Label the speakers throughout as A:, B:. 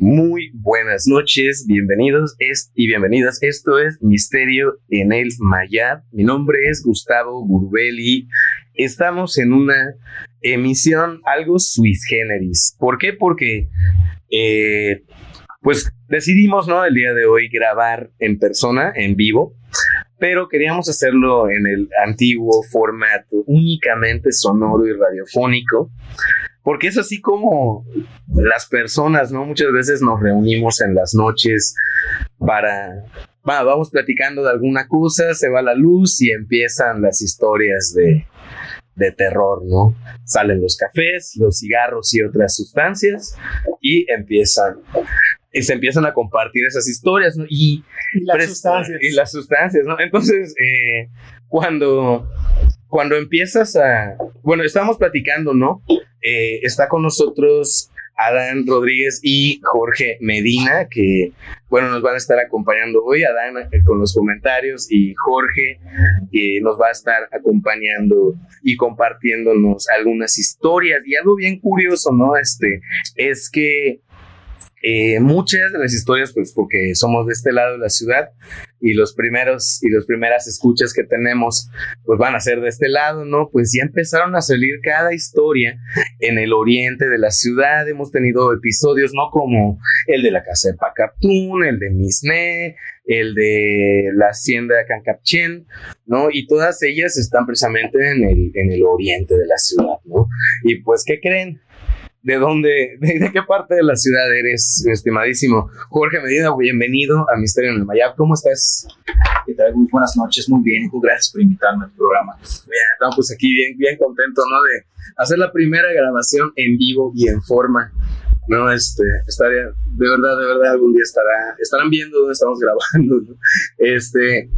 A: Muy buenas noches, bienvenidos y bienvenidas. Esto es Misterio en el Mayab. Mi nombre es Gustavo Burbeli. Estamos en una emisión algo sui generis. ¿Por qué? Porque, eh, pues decidimos, ¿no? El día de hoy grabar en persona, en vivo, pero queríamos hacerlo en el antiguo formato únicamente sonoro y radiofónico porque es así como las personas, ¿no? Muchas veces nos reunimos en las noches para, vamos platicando de alguna cosa, se va la luz y empiezan las historias de, de terror, ¿no? Salen los cafés, los cigarros y otras sustancias y empiezan y se empiezan a compartir esas historias, ¿no?
B: Y, las sustancias.
A: Y las sustancias, ¿no? Entonces, eh, cuando, cuando empiezas a, bueno, estábamos platicando, ¿no? Eh, está con nosotros Adán Rodríguez y Jorge Medina, que, bueno, nos van a estar acompañando hoy. Adán eh, con los comentarios y Jorge que nos va a estar acompañando y compartiéndonos algunas historias. Y algo bien curioso, ¿no? Este, es que eh, muchas de las historias, pues porque somos de este lado de la ciudad y los primeros y las primeras escuchas que tenemos, pues van a ser de este lado, ¿no? Pues ya empezaron a salir cada historia en el oriente de la ciudad. Hemos tenido episodios, ¿no? Como el de la casa de Pacaptún, el de Misné, el de la hacienda de Cancapchen, ¿no? Y todas ellas están precisamente en el, en el oriente de la ciudad, ¿no? Y pues, ¿qué creen? De dónde, de, qué parte de la ciudad eres, estimadísimo Jorge Medina. Bienvenido a Misterio en el Mayab. ¿Cómo estás?
C: ¿Qué tal? Muy buenas noches, muy bien. Tú, gracias por invitarme a tu programa.
A: Bien, pues aquí bien, bien contento, ¿no? De hacer la primera grabación en vivo y en forma. No, este, estaría, de verdad, de verdad, algún día estará, estarán viendo dónde estamos grabando, ¿no? Este,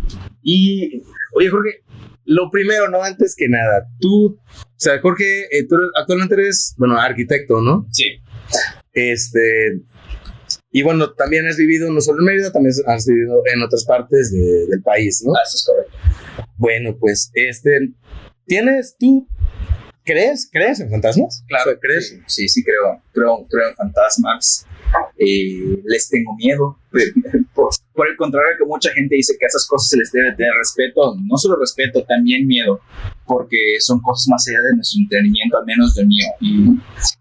A: y, oye, Jorge, lo primero, ¿no? Antes que nada, tú, o sea, Jorge, eh, tú actualmente eres, bueno, arquitecto, ¿no?
C: Sí.
A: Este, y bueno, también has vivido no solo en Mérida, también has vivido en otras partes del país, ¿no?
C: Ah, eso es correcto.
A: Bueno, pues, este, ¿tienes tú, crees, crees en fantasmas?
C: Claro, ¿crees? Sí, sí, creo, creo, creo en fantasmas. Eh, les tengo miedo. Por, el contrario, que mucha gente dice que a esas cosas se les debe tener respeto, no solo respeto, también miedo, porque son cosas más allá de nuestro entendimiento, al menos de mío. Y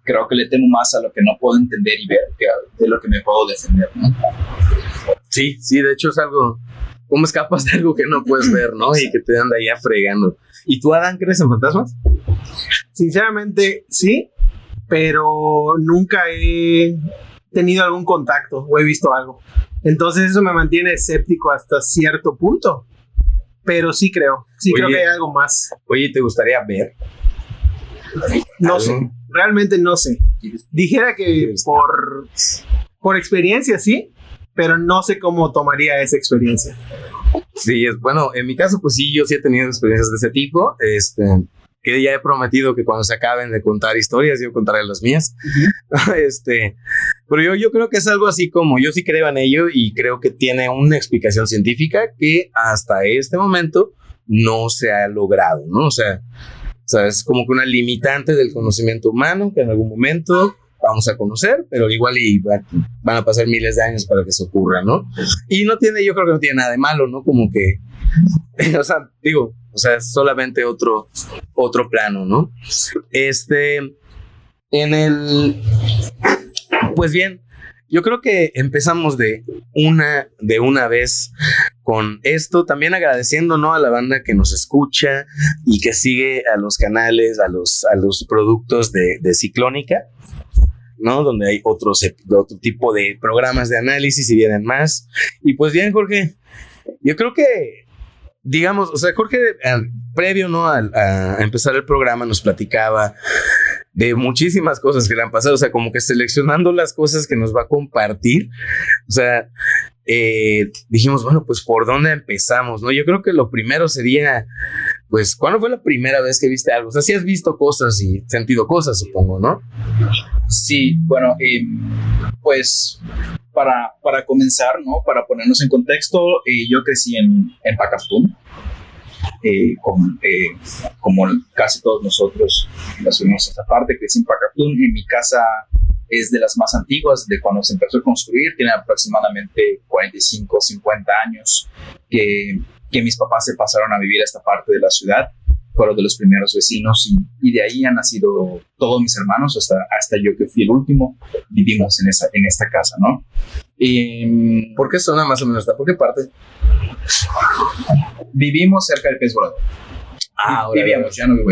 C: creo que le temo más a lo que no puedo entender y ver que de lo que me puedo defender.
A: Sí, sí, de hecho es algo. ¿Cómo escapas de algo que no puedes ver, no? Y que te anda ahí fregando. ¿Y tú, Adán, crees en fantasmas?
B: Sinceramente, sí, pero nunca he tenido algún contacto o he visto algo. Entonces eso me mantiene escéptico hasta cierto punto. Pero sí creo, sí creo que hay algo más.
A: Oye, ¿te gustaría ver?
B: No sé, realmente no sé. Dijera que por, por experiencia sí, pero no sé cómo tomaría esa experiencia.
A: Sí, es bueno, en mi caso, pues sí, yo sí he tenido experiencias de ese tipo. Este, que ya he prometido que cuando se acaben de contar historias, yo contaré las mías. este, pero yo, yo creo que es algo así como, yo sí creo en ello y creo que tiene una explicación científica que hasta este momento no se ha logrado, ¿no? O sea, es como que una limitante del conocimiento humano que en algún momento vamos a conocer, pero igual y van a pasar miles de años para que se ocurra, ¿no? Y no tiene, yo creo que no tiene nada de malo, ¿no? Como que, o sea, digo, o sea, es solamente otro, otro plano, ¿no? Este, en el, pues bien, yo creo que empezamos de una, de una vez con esto, también agradeciendo ¿no? a la banda que nos escucha y que sigue a los canales, a los, a los productos de, de Ciclónica. ¿no? Donde hay otros, otro tipo de programas de análisis y vienen más. Y pues bien, Jorge, yo creo que digamos, o sea, Jorge, eh, previo, ¿no? A, empezar el programa nos platicaba de muchísimas cosas que le han pasado, o sea, como que seleccionando las cosas que nos va a compartir, o sea, eh, dijimos, bueno, pues por dónde empezamos, ¿no? Yo creo que lo primero sería, pues, ¿cuándo fue la primera vez que viste algo? O sea, sí has visto cosas y sentido cosas, supongo, ¿no?
C: Sí, bueno, pues para, para comenzar, ¿no? Para ponernos en contexto, eh, yo crecí en, en Pacastún, eh, como, eh, como, casi todos nosotros nacimos esta parte, crecí en Pacastún, en mi casa es de las más antiguas, de cuando se empezó a construir, tiene aproximadamente 45 o 50 años que, que mis papás se pasaron a vivir a esta parte de la ciudad fueron de los primeros vecinos y, de ahí han nacido todos mis hermanos, hasta, hasta yo que fui el último, vivimos en, esa, en esta casa, ¿no?
A: Y, ¿Por qué zona más o menos está? ¿Por qué parte?
C: Vivimos cerca del pez volador. Ah, ahora Vivíamos, ya no vivo.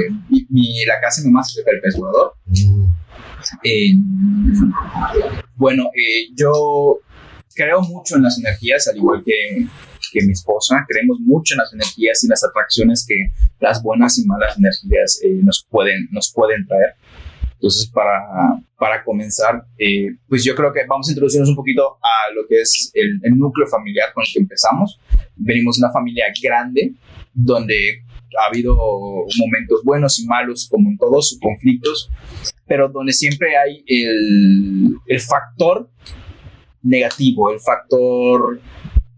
C: Mi, la casa de mi mamá es cerca del pez volador. Eh, bueno, eh, yo creo mucho en las energías, al igual que que mi esposa, creemos mucho en las energías y las atracciones que las buenas y malas energías eh, nos, pueden, nos pueden traer. Entonces, para, para comenzar, eh, pues yo creo que vamos a introducirnos un poquito a lo que es el, núcleo familiar con el que empezamos. Venimos de una familia grande, donde ha habido momentos buenos y malos, como en todos conflictos, pero donde siempre hay el, el factor negativo, el factor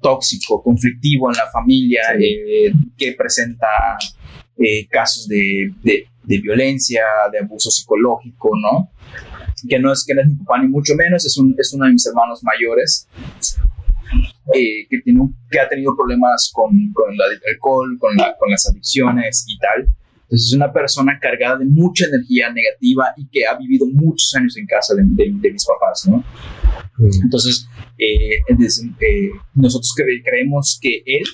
C: tóxico, conflictivo en la familia, eh, que presenta eh, casos de, de, violencia, de abuso psicológico, ¿no? Que no es que no es mi papá ni mucho menos, es, un, es uno de mis hermanos mayores. Eh, que, tiene que ha tenido problemas con, con el alcohol, con, la, con las adicciones y tal. Entonces es una persona cargada de mucha energía negativa y que ha vivido muchos años en casa de, de mis papás, ¿no? Entonces, eh, eh, nosotros creemos que él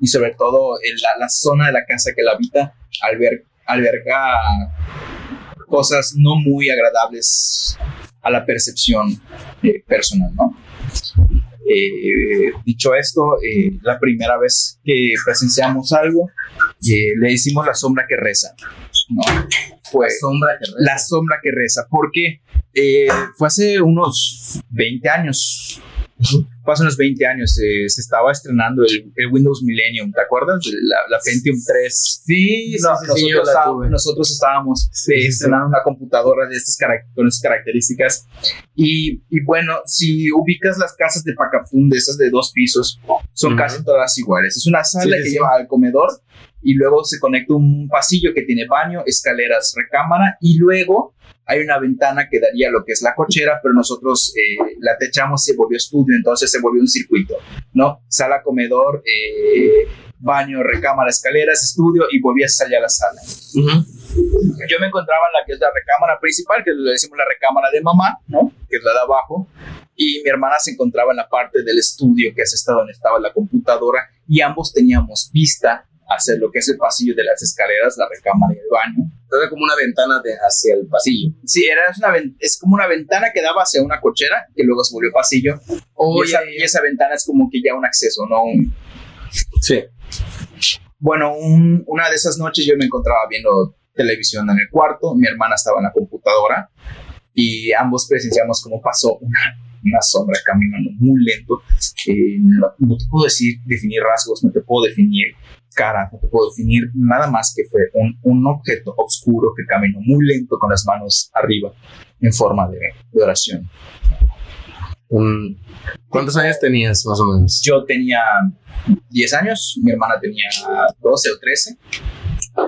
C: y sobre todo la, la, zona de la casa que él habita alberga cosas no muy agradables a la percepción eh, personal, dicho esto, la primera vez que presenciamos algo, le hicimos la sombra que reza, ¿no? Fue la sombra que reza. La sombra que reza. ¿Por qué? Eh, fue hace unos 20 años. Hace unos 20 años. Eh, se estaba estrenando el, Windows Millennium. ¿Te acuerdas? La, la Pentium 3.
A: Sí,
C: nosotros, estábamos eh, estrenando una computadora de estas con estas características. Y, y, bueno, si ubicas las casas de Pacapun, de esas de dos pisos, son casi todas iguales. Es una sala que lleva al comedor y luego se conecta un pasillo que tiene baño, escaleras, recámara y luego hay una ventana que daría lo que es la cochera, pero nosotros eh, la techamos y se volvió estudio, entonces se volvió un circuito, ¿no? Sala, comedor, eh, baño, recámara, escaleras, estudio y volvías a salir a la sala. Yo me encontraba en la que es la recámara principal, que le decimos la recámara de mamá, ¿no? Que es la de abajo, y mi hermana se encontraba en la parte del estudio, que es esta donde estaba la computadora, y ambos teníamos vista hacia lo que es el pasillo de las escaleras, la recámara y el baño.
A: Era como una ventana de, hacia el pasillo.
C: Sí, era una, es como una ventana que daba hacia una cochera que luego se volvió pasillo. Oh, y, esa, ventana es como que ya un acceso, ¿no?
A: Sí.
C: Bueno, una de esas noches yo me encontraba viendo televisión en el cuarto, mi hermana estaba en la computadora y ambos presenciamos cómo pasó una, una sombra caminando muy lento. Eh, no, no, te puedo decir, definir rasgos, no te puedo definir cara, no te puedo definir nada más que fue un, un objeto oscuro que caminó muy lento con las manos arriba en forma de, de oración.
A: ¿Cuántos años tenías más o menos?
C: Yo tenía 10 años, mi hermana tenía 12 o 13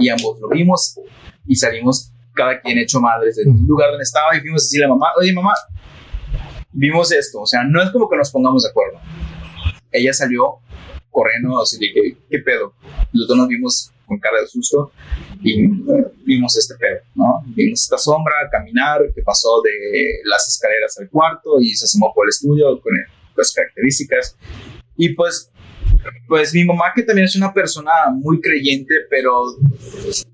C: y ambos lo vimos y salimos cada quien hecho madres del lugar donde estaba y fuimos a decirle a mamá, oye mamá, vimos esto, o sea, no es como que nos pongamos de acuerdo. Ella salió corriendo, así de que, ¿qué pedo? Los dos nos vimos con cara de susto y vimos este pedo, ¿no? Vimos esta sombra caminar que pasó de las escaleras al cuarto y se asomó por el estudio con las características. Y pues, pues mi mamá, que también es una persona muy creyente, pero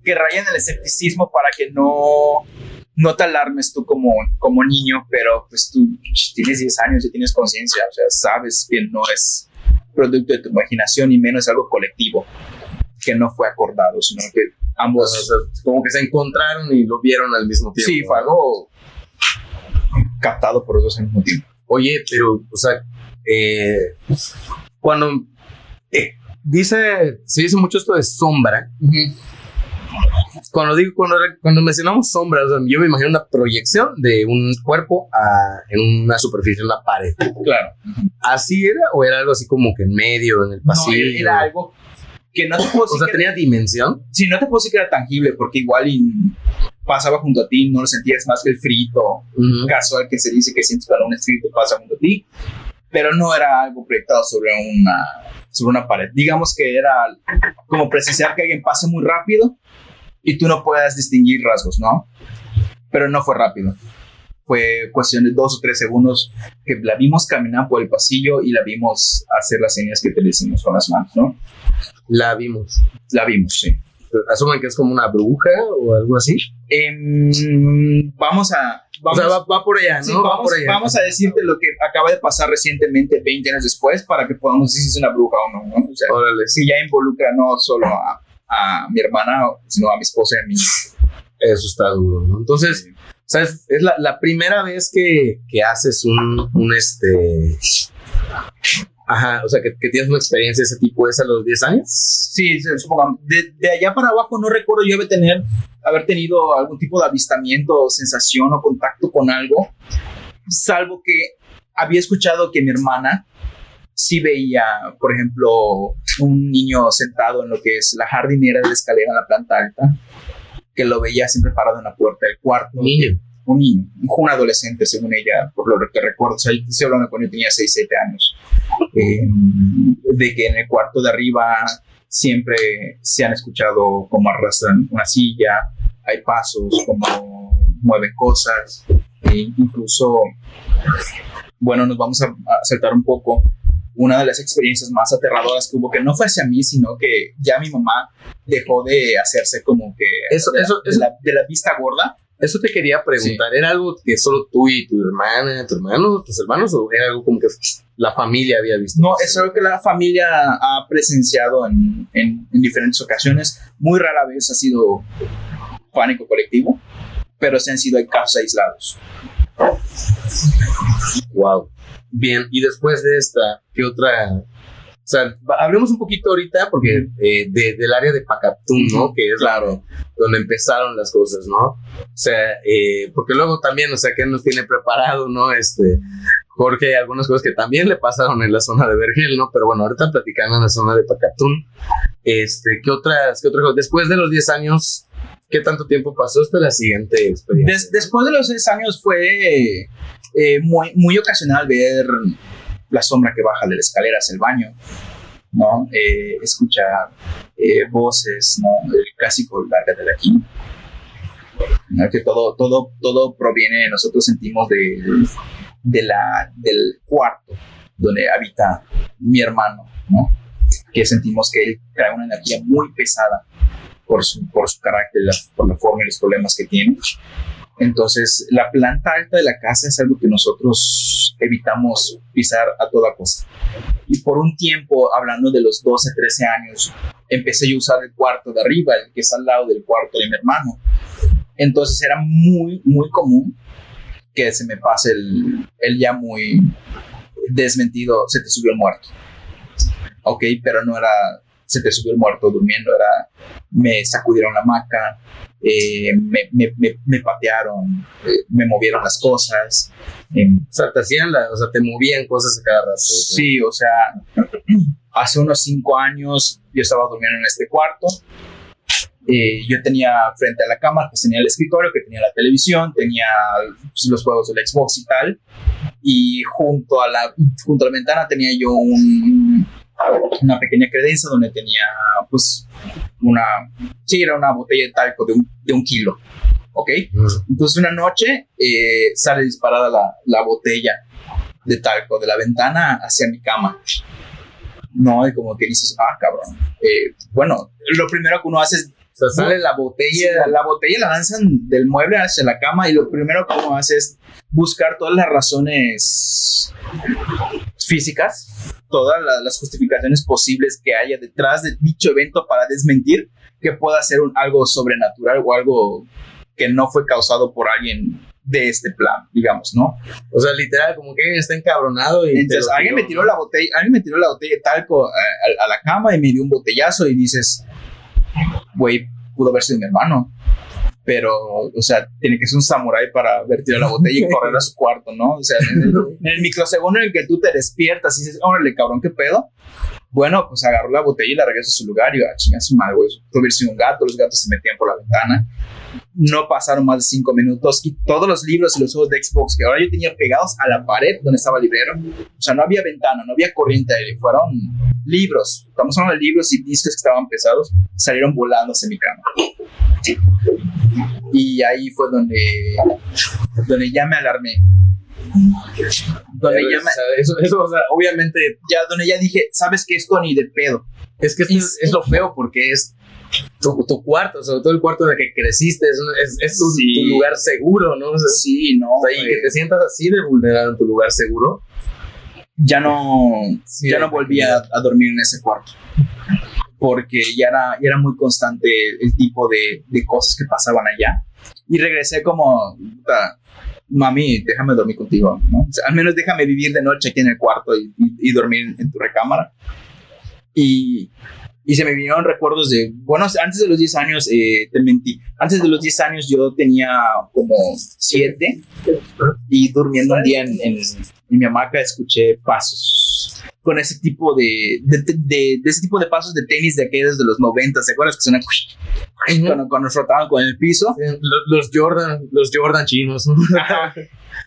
C: que raya en el escepticismo para que no no te alarmes tú como, como niño, pero pues tú tienes 10 años y tienes conciencia, o sea, sabes que no es producto de tu imaginación y menos algo colectivo que no fue acordado, sino que ambos
A: como que se encontraron y lo vieron al mismo tiempo.
C: Sí, fue algo captado por dos al mismo tiempo.
A: Oye, pero, o sea, eh, cuando eh, dice, se dice mucho esto de sombra, cuando digo, cuando, cuando mencionamos sombras, yo me imagino una proyección de un cuerpo a, en una superficie, en una pared.
C: Claro.
A: ¿Así era o era algo así como que en medio, en el pasillo?
C: No, era algo que no te puedo
A: O sea, tenía dimensión.
C: Sí, no te puedo decir que era tangible, porque igual y pasaba junto a ti, no lo sentías más que el frito
A: Ujú.
C: casual que se dice que sientes cuando un espíritu pasa junto a ti, pero no era algo proyectado sobre una, sobre una pared. Digamos que era como presenciar que alguien pase muy rápido y tú no puedas distinguir rasgos, ¿no? Pero no fue rápido. Fue cuestión de dos o tres segundos que la vimos caminar por el pasillo y la vimos hacer las señas que te decimos con las manos, ¿no?
A: La vimos.
C: La vimos, sí.
A: Asumen que es como una bruja o algo así.
C: Em, vamos a... Vamos,
A: o sea, va, va por allá, ¿no?
C: Sí,
A: va
C: vamos,
A: por allá.
C: vamos a decirte lo que acaba de pasar recientemente, 20 años después, para que podamos decir si es una bruja o no. ¿no? O sea,
A: Órale, sí.
C: si ya involucra no solo a, a mi hermana, sino a mi esposa y a mí.
A: Eso está duro, ¿no? Entonces, ¿sabes? Es la, la primera vez que, que haces un, un este. Ajá, o sea, que, que tienes una experiencia de ese tipo, ¿es a los 10 años?
C: Sí, sí, supongamos. De, de allá para abajo no recuerdo yo haber, tener, haber tenido algún tipo de avistamiento, sensación o contacto con algo, salvo que había escuchado que mi hermana sí veía, por ejemplo, un niño sentado en lo que es la jardinera de la escalera en la planta alta, que lo veía siempre parado en la puerta del cuarto.
A: Niño.
C: Un niño, un adolescente, según ella, por lo que recuerdo. O sea, estoy hablando cuando yo tenía 6, 7 años. Eh, de que en el cuarto de arriba siempre se han escuchado como arrastran una silla, hay pasos, como mueven cosas, e incluso, bueno, nos vamos a, a saltar un poco. Una de las experiencias más aterradoras que hubo, que no fue hacia mí, sino que ya mi mamá dejó de hacerse como que
A: Eso-
C: de, la-
A: eso-
C: de
A: eso-
C: la, de la vista gorda.
A: Eso te quería preguntar. ¿Era algo que solo tú y tu hermana, tu hermano, tus hermanos, o era algo como que la familia había visto?
C: No, es algo que la familia ha presenciado en, en- en diferentes ocasiones. Muy rara vez ha sido pánico colectivo, pero se han sido casos aislados.
A: Wow. Bien, y después de esta, ¿qué otra? O sea, hablemos un poquito ahorita, porque eh, de- del área de Pacatún, ¿no? Que es
C: Claro.
A: donde empezaron las cosas, ¿no? O sea, eh, porque luego también, o sea, ¿qué nos tiene preparado, no? Este, Jorge, hay algunas cosas que también le pasaron en la zona de Vergel, ¿no? Pero bueno, ahorita platicando en la zona de Pacatún, este, ¿qué otras, qué otras cosas? Después de los 10 años, ¿qué tanto tiempo pasó hasta la siguiente experiencia?
C: Des- después de los seis años fue eh, muy, muy ocasional ver la sombra que baja de la escalera hacia el baño, ¿no? Eh, escuchar eh, voces, ¿no? El clásico lárgate de aquí. ¿no? Que todo, todo, todo proviene, nosotros sentimos de, de la, del cuarto donde habita mi hermano, ¿no? Que sentimos que él trae una energía muy pesada por su, por su carácter, la- por la forma y los problemas que tiene. Entonces, la planta alta de la casa es algo que nosotros evitamos pisar a toda costa. Y por un tiempo, hablando de los 12, 13 años, empecé a usar el cuarto de arriba, el que está al lado del cuarto de mi hermano. Entonces era muy, muy común que se me pase el, el ya muy desmentido, se te subió el muerto. Ok, pero no era, se te subió el muerto durmiendo, era, me sacudieron la hamaca, eh, me, me, me, me patearon, eh, me movieron las cosas. em,
A: O sea, te hacían la, o sea, te movían cosas a cada rato.
C: Sí, o sea, hace unos cinco años yo estaba durmiendo en este cuarto. Eh, yo tenía frente a la cama, pues tenía el escritorio, que tenía la televisión, tenía pues, los juegos del Xbox y tal. Y junto a la, junto a la ventana tenía yo un, una pequeña credencia donde tenía, pues, una, sí, era una botella de talco de un, de un kilo. ¿Ok?
A: Mm.
C: Entonces una noche eh, sale disparada la, la botella de talco de la ventana hacia mi cama. No, y como que dices, ah, cabrón. Eh, bueno, lo primero que uno hace es,
A: O sea, sale la botella.
C: la, la botella la lanzan del mueble hacia la cama y lo primero que uno hace es buscar todas las razones físicas, todas la- las justificaciones posibles que haya detrás de dicho evento para desmentir que pueda ser un, algo sobrenatural o algo que no fue causado por alguien de este plan, digamos, ¿no?
A: O sea, literal, como que está encabronado y.
C: Entonces alguien me tiró la botella, alguien me tiró la botella de talco a, a- a la cama y me dio un botellazo y dices, güey, pudo haber sido mi hermano. Pero, o sea, tiene que ser un samurái para tirado la botella y correr a su cuarto, ¿no? O sea, en el, en el microsegundo en el que tú te despiertas y dices, órale, cabrón, ¿qué pedo? Bueno, pues agarró la botella y la regresó a su lugar y a chingar su madre, güey. Tuve un gato, los gatos se metían por la ventana. No pasaron más de cinco minutos y todos los libros y los juegos de Xbox que ahora yo tenía pegados a la pared donde estaba el librero, o sea, no había ventana, no había corriente fueron libros, estamos hablando de libros y discos que estaban pesados, salieron volando hacia mi cama. Y ahí fue donde, donde ya me alarmé. Donde ya me,
A: Eso, eso, o sea, obviamente,
C: ya, donde ya dije, ¿sabes qué? Esto ni de pedo.
A: es que esto es, es lo feo porque es tu, tu cuarto, sobre todo el cuarto en el que creciste, es, es, es tu,
C: Sí.
A: tu lugar seguro, ¿no? O sea,
C: Sí, no.
A: o sea, y que te sientas así de vulnerado en tu lugar seguro.
C: Ya no,
A: Sí,
C: ya no volví a, dormir en ese cuarto. Porque ya era, ya era muy constante el tipo de, de cosas que pasaban allá. Y regresé como, mami, déjame dormir contigo, ¿no? O sea, al menos déjame vivir de noche aquí en el cuarto y, y- y dormir en tu recámara. Y, y se me vinieron recuerdos de, bueno, antes de los 10 años, eh, te mentí, antes de los 10 años yo tenía como 7 y durmiendo un día en, en, en mi hamaca escuché pasos con ese tipo de de, de, de- ese tipo de pasos de tenis de aquellos de los 90, ¿te acuerdas que suenan cuando, cuando frotaban con el piso?
A: Los, los Jordan, los Jordan chinos, ¿no?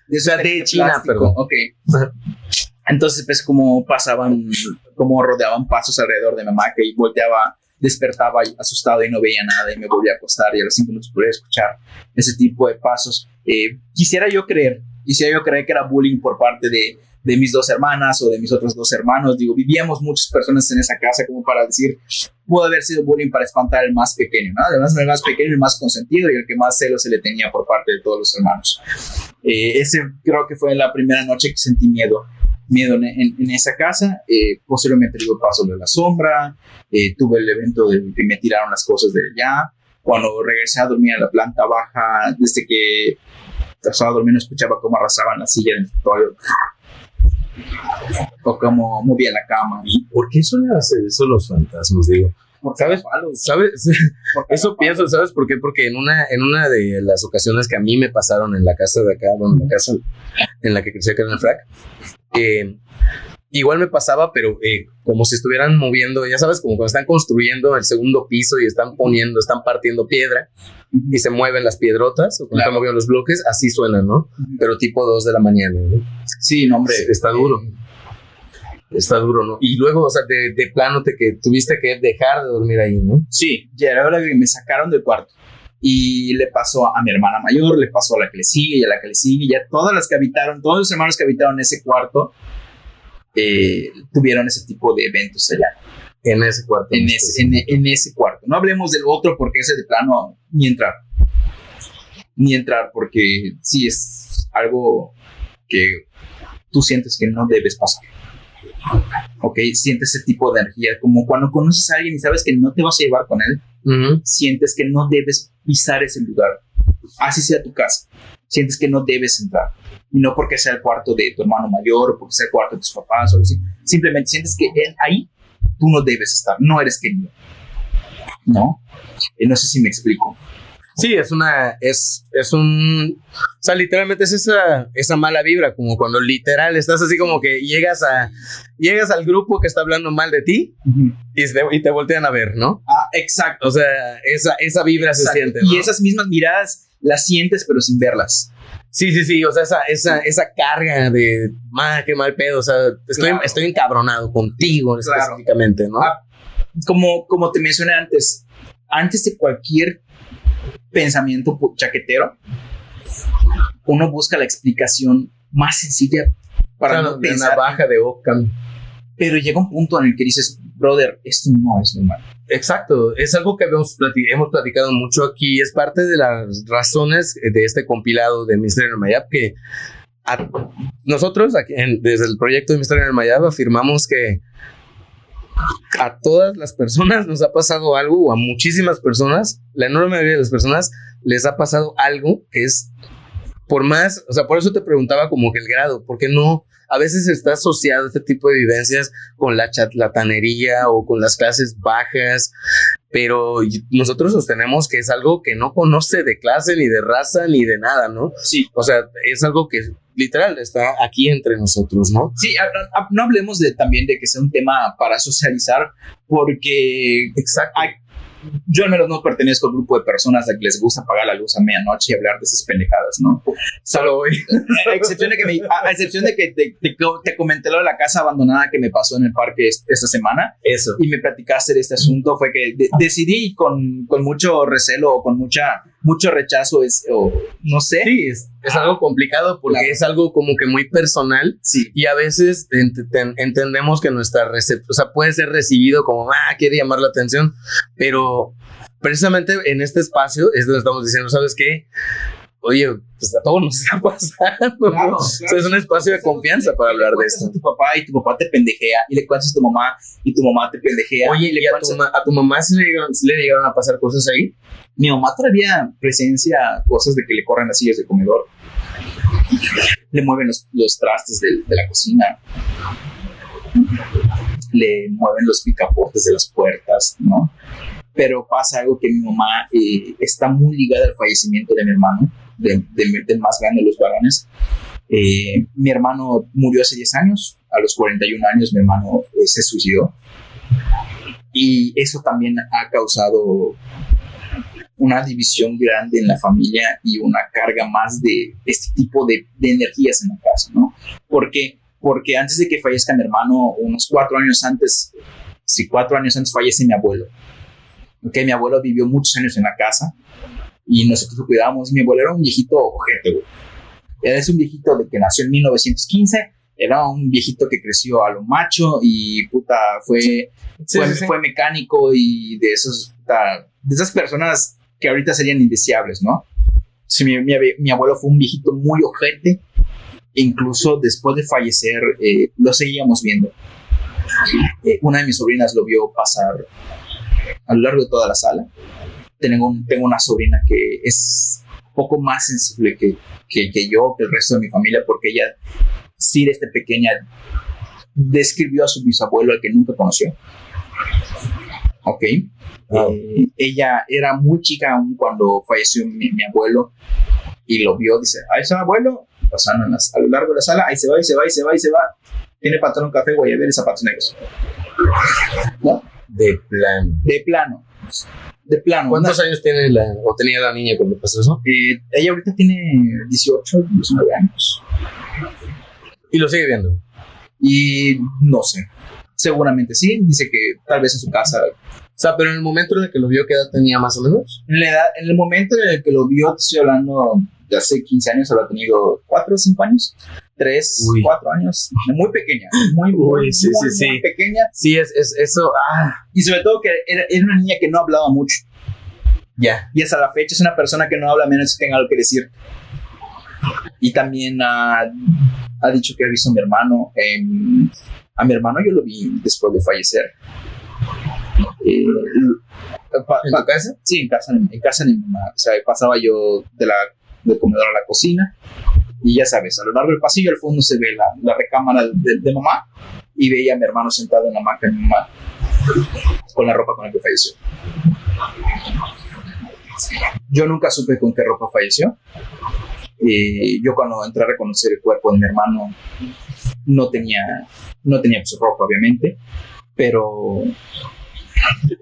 C: De,
A: sea, de China,
C: plástico.
A: perdón.
C: Ok. Entonces, pues, como pasaban, como rodeaban pasos alrededor de mi hamaca y volteaba, despertaba asustado y no veía nada y me volvía a acostar y a los cinco minutos podía escuchar ese tipo de pasos. Eh, quisiera yo creer, quisiera yo creer que era bullying por parte de, de mis dos hermanas o de mis otros dos hermanos. Digo, vivíamos muchas personas en esa casa como para decir, pudo haber sido bullying para espantar al más pequeño, ¿no? Además, el más pequeño, el más consentido y el que más celo se le tenía por parte de todos los hermanos. Eh, ese creo que fue la primera noche que sentí miedo, miedo en, en- en esa casa. Eh, posteriormente digo paso de la sombra, eh, tuve el evento de que me tiraron las cosas de allá. Cuando regresé a dormir a la planta baja, desde que estaba durmiendo escuchaba cómo arrasaban la silla del escritorio o cómo movían la cama.
A: ¿Por qué hacer eso los fantasmas? Digo, ¿sabes? ¿Sabes? Eso pienso, ¿sabes por qué? Porque en una, en una de las ocasiones que a mí me pasaron en la casa de acá, bueno, la casa en la que crecí acá en el frac, eh, igual me pasaba, pero eh, como si estuvieran moviendo, ya sabes, como cuando están construyendo el segundo piso y están poniendo, están partiendo piedra y se mueven las piedrotas o cuando
C: Claro.
A: están moviendo los bloques, así suenan, ¿no? Pero tipo 2 de la mañana, ¿no?
C: Sí, no, hombre.
A: Está duro. Está duro, ¿no? Y luego, o sea, de, de plano te que tuviste que dejar de dormir ahí, ¿no?
C: Sí, ya era hora que me sacaron del cuarto. Y le pasó a mi hermana mayor, le pasó a la que le sigue y a la que le sigue. Y ya todas las que habitaron, todos los hermanos que habitaron ese cuarto, eh, tuvieron ese tipo de eventos allá,
A: En ese cuarto.
C: en ese, en, en ese cuarto. No hablemos del otro porque ese de plano ni entrar. Ni entrar porque sí es algo que tú sientes que no debes pasar. Ok, sientes ese tipo de energía, como cuando conoces a alguien y sabes que no te vas a llevar con él, sientes que no debes pisar ese lugar, así sea tu casa, sientes que no debes entrar. Y no porque sea el cuarto de tu hermano mayor o porque sea el cuarto de tus papás o así, simplemente sientes que él, ahí tú no debes estar, no eres querido. ¿No? Eh, no sé si me explico.
A: Sí, es una, es, es un, o sea, literalmente es esa, esa mala vibra, como cuando literal estás así como que llegas a, llegas al grupo que está hablando mal de ti y, se- y te voltean a ver, ¿no?
C: Ah, exacto.
A: O sea, esa, esa vibra se siente.
C: Y esas mismas miradas las sientes pero sin verlas.
A: Sí, sí, sí, o sea, esa, esa, esa carga de, ma, qué mal pedo, o sea, estoy,
C: Claro.
A: estoy encabronado contigo
C: Claro.
A: específicamente, ¿no?
C: Ah, Como, como te mencioné antes, antes de cualquier pensamiento chaquetero, uno busca la explicación más sencilla para
A: O sea,
C: no pensar.
A: navaja de Occam.
C: Pero llega un punto en el que dices, brother, esto no es normal.
A: Exacto, es algo que hemos, plati- hemos platicado mucho aquí, es parte de las razones de este compilado de Misterio en el Mayab que nosotros aquí en- desde el proyecto de Misterio en el Mayab afirmamos que a todas las personas nos ha pasado algo o a muchísimas personas, la enorme mayoría de las personas les ha pasado algo que es por más, o sea, por eso te preguntaba como que el grado, porque no, a veces está asociado este tipo de vivencias con la chatlatanería o con las clases bajas, pero nosotros sostenemos que es algo que no conoce de clase, ni de raza, ni de nada, ¿no?
C: Sí.
A: O sea, es algo que literal, está aquí entre nosotros, ¿no?
C: Sí, a- a- no hablemos de, también de que sea un tema para socializar, porque
A: Exacto.
C: Ay, yo al menos no pertenezco al grupo de personas a que les gusta apagar la luz a medianoche y hablar de esas pendejadas, ¿no?
A: Solo hoy.
C: A excepción de que, me- a, a excepción de que te, te, te comenté lo de la casa abandonada que me pasó en el parque es- esta semana
A: Eso.
C: y me platicaste de este asunto, fue que de- decidí con, con mucho recelo o con mucha, mucho rechazo, es, o no sé.
A: Sí, es, es algo complicado porque
C: Claro.
A: es algo como que muy personal
C: Sí,
A: y a veces ent- ten- entendemos que nuestra recepción, o sea, puede ser recibido como, ah, quiere llamar la atención, pero precisamente en este espacio es donde estamos diciendo, ¿sabes qué? Oye, pues a todos nos está pasando.
C: Claro,
A: ¿no? O sea, es un espacio de confianza para hablar de esto.
C: a tu papá y tu papá te pendejea y le cuentas a tu mamá y tu mamá te pendejea.
A: Oye,
C: le
A: ¿y a tu, a tu mamá sí le, llegaron, sí le llegaron a pasar cosas ahí?
C: Mi mamá todavía presencia cosas de que le corren las sillas de comedor. Le mueven los, los trastes del- de, la cocina. Le mueven los picaportes de las puertas, ¿no? Pero pasa algo que mi mamá eh, está muy ligada al fallecimiento de mi hermano, de- de- más grande de los varones. Eh, mi hermano murió hace 10 años, a los 41 años mi hermano eh, se suicidó. Y eso también ha causado una división grande en la familia y una carga más de este tipo de, energías en la casa, ¿no? Porque, porque antes de que fallezca mi hermano, unos cuatro años antes, sí, cuatro años antes fallece mi abuelo. Ok, mi abuelo vivió muchos años en la casa y nosotros lo cuidábamos. Mi abuelo era un viejito ojete, güey. Era es un viejito de que nació en 1915. Era un viejito que creció a lo macho y puta, fue,
A: Sí,
C: fue,
A: sí, sí.
C: fue mecánico y de esos puta, de esas personas que ahorita serían indeseables, ¿no? Sí, mi, mi mi abuelo fue un viejito muy ojete, incluso después de fallecer eh, lo seguíamos viendo. Eh, una de mis sobrinas lo vio pasar a lo largo de toda la sala. Tengo, un- tengo una sobrina que es poco más sensible que, que, que yo, que el resto de mi familia, porque ella, sí, desde pequeña, describió a su bisabuelo, al que nunca conoció. Ok. Eh, ella era muy chica aún cuando falleció mi, mi abuelo y lo vio, dice, ahí está abuelo, pasando en las- a lo largo de la sala, ahí se va, ahí se va, ahí se va, ahí se va. Tiene pantalón café, guayabera y zapatos negros. ¿No?
A: De plan.
C: De plano. De plano.
A: ¿Cuántos años tiene la, o tenía la niña cuando pasó eso?
C: Eh, ella ahorita tiene 18, 19 años.
A: Y lo sigue viendo.
C: Y no sé. Seguramente sí. Dice que tal vez en su casa.
A: O sea, pero en el momento en el que lo vio, ¿qué edad tenía más o menos?
C: En, la edad- en el momento en el que lo vio, estoy hablando de hace 15 años, habrá tenido 4 o 5 años. 3,
A: Uy.
C: 4 años. Muy pequeña. Muy, muy,
A: Uy, sí,
C: muy,
A: sí,
C: muy
A: sí.
C: pequeña.
A: Sí, es, es eso. Ah,
C: Y sobre todo que era, era una niña que no hablaba mucho.
A: ya.
C: Y hasta la fecha es una persona que no habla menos que tenga algo que decir. Y también ha, ha dicho que ha visto a mi hermano. em, a mi hermano yo lo vi después de fallecer. Eh, pa-
A: ¿En
C: pa-
A: casa?
C: sí, en casa, en casa de mi mamá. O sea, pasaba yo de la, del comedor a la cocina. Y ya sabes, a lo largo del pasillo al fondo se ve la, la recámara de, mamá. Y veía a mi hermano sentado en la hamaca de mi mamá. Con la ropa con la que falleció. Yo nunca supe con qué ropa falleció. Eh, yo cuando entré a reconocer el cuerpo de mi hermano no tenía, no tenía su ropa, obviamente, pero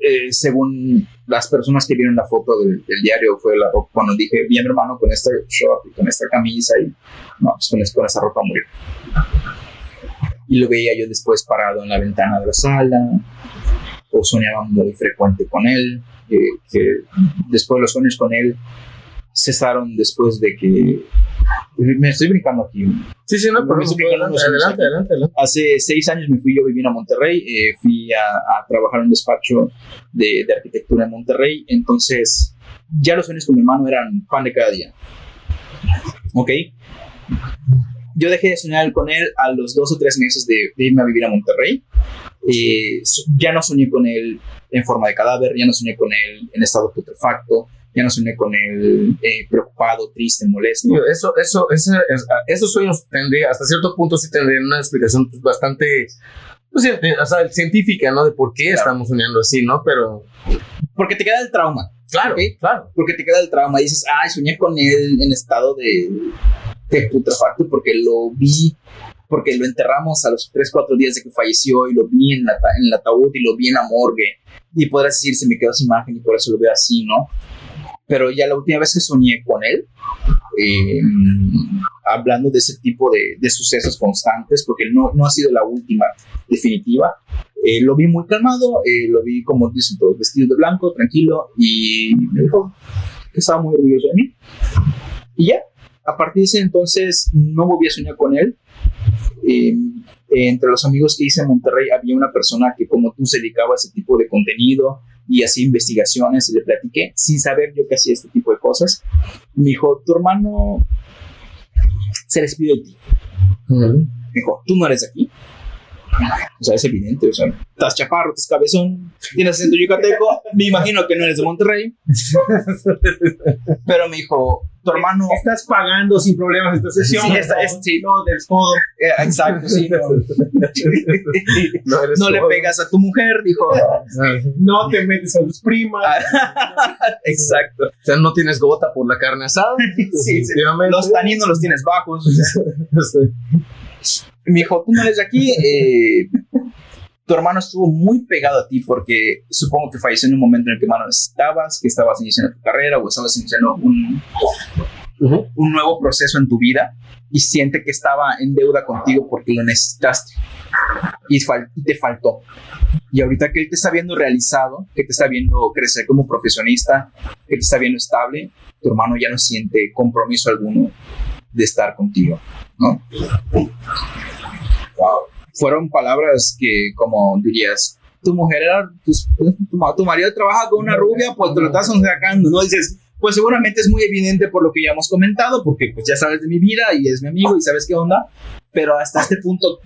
C: eh, según las personas que vieron la foto del, del diario fue la ropa, cuando dije, vi a mi hermano con este short y con esta camisa y no, pues con, con esa ropa murió. Y lo veía yo después parado en la ventana de la sala, o soñaba muy frecuente con él, que, que después los sueños con él cesaron después de que... Me estoy brincando aquí.
A: Sí, sí, no, pero adelante, adelante, adelante.
C: Hace seis años me fui yo a vivir a Monterrey, eh, fui a, a trabajar en un despacho de, de arquitectura en Monterrey, entonces ya los sueños con mi hermano eran pan de cada día. ¿Ok? Yo dejé de soñar con él a los dos o tres meses de, de irme a vivir a Monterrey. Eh, ya no soñé con él en forma de cadáver, ya no soñé con él en estado putrefacto, ya no soñé con él eh, preocupado, triste, molesto.
A: Eso, eso, ese- es- esos sueños tendría, hasta cierto punto sí tendrían una explicación pues, bastante, pues, cien- o sea, científica, ¿no? De por qué
C: Claro.
A: estamos soñando así, ¿no? Pero,
C: Porque te queda el trauma.
A: claro,
C: Ok.
A: claro.
C: porque te queda el trauma. Dices, ay, soñé con él en estado de, de putrefacto porque lo vi, porque lo enterramos a los 3, 4 días de que falleció y lo vi en, la, en el ataúd y lo vi en la morgue. Y podrás decir, se me quedó esa imagen y por eso lo veo así, ¿no? Pero ya la última vez que soñé con él, eh, hablando de ese tipo de, de, sucesos constantes, porque no, no ha sido la última definitiva, eh, lo vi muy calmado, eh, lo vi como dicen todo, vestido de blanco, tranquilo, y me dijo que estaba muy orgulloso de mí. Y ya, a partir de ese entonces no volví a soñar con él. Eh, entre los amigos que hice en Monterrey había una persona que como tú se dedicaba a ese tipo de contenido y hacía investigaciones y le platiqué sin saber yo que hacía este tipo de cosas. Me dijo, tu hermano se despidió de ti. Me dijo, tú no eres de aquí. O sea, es evidente, o sea, estás chaparro, estás cabezón, tienes acento yucateco, me imagino que no eres de Monterrey. Pero me dijo, tu hermano...
B: Estás pagando sin problemas esta sesión.
C: Sí, esta, es, sí.
B: No, del codo.
C: Eh, exacto, sí. No, no, no le pegas a tu mujer, dijo.
B: No te metes a tus primas.
C: exacto.
A: O sea, no tienes gota por la carne asada.
C: sí, sí. Los taninos los tienes bajos. Me dijo, tú no eres de aquí. Eh, tu hermano estuvo muy pegado a ti porque supongo que falleció en un momento en el que no estabas, que estabas iniciando tu carrera o estabas iniciando un, uh -huh. un nuevo proceso en tu vida y siente que estaba en deuda contigo porque lo necesitaste y, fal y te faltó. Y ahorita que él te está viendo realizado, que te está viendo crecer como profesionista, que te está viendo estable, tu hermano ya no siente compromiso alguno de estar contigo, ¿no? Wow. Fueron palabras que, como dirías, tu mujer era, tu, tu, tu marido trabaja con una rubia, pues te lo estás sacando, ¿no? Dices, pues seguramente es muy evidente por lo que ya hemos comentado, porque pues ya sabes de mi vida y es mi amigo y sabes qué onda, pero hasta este punto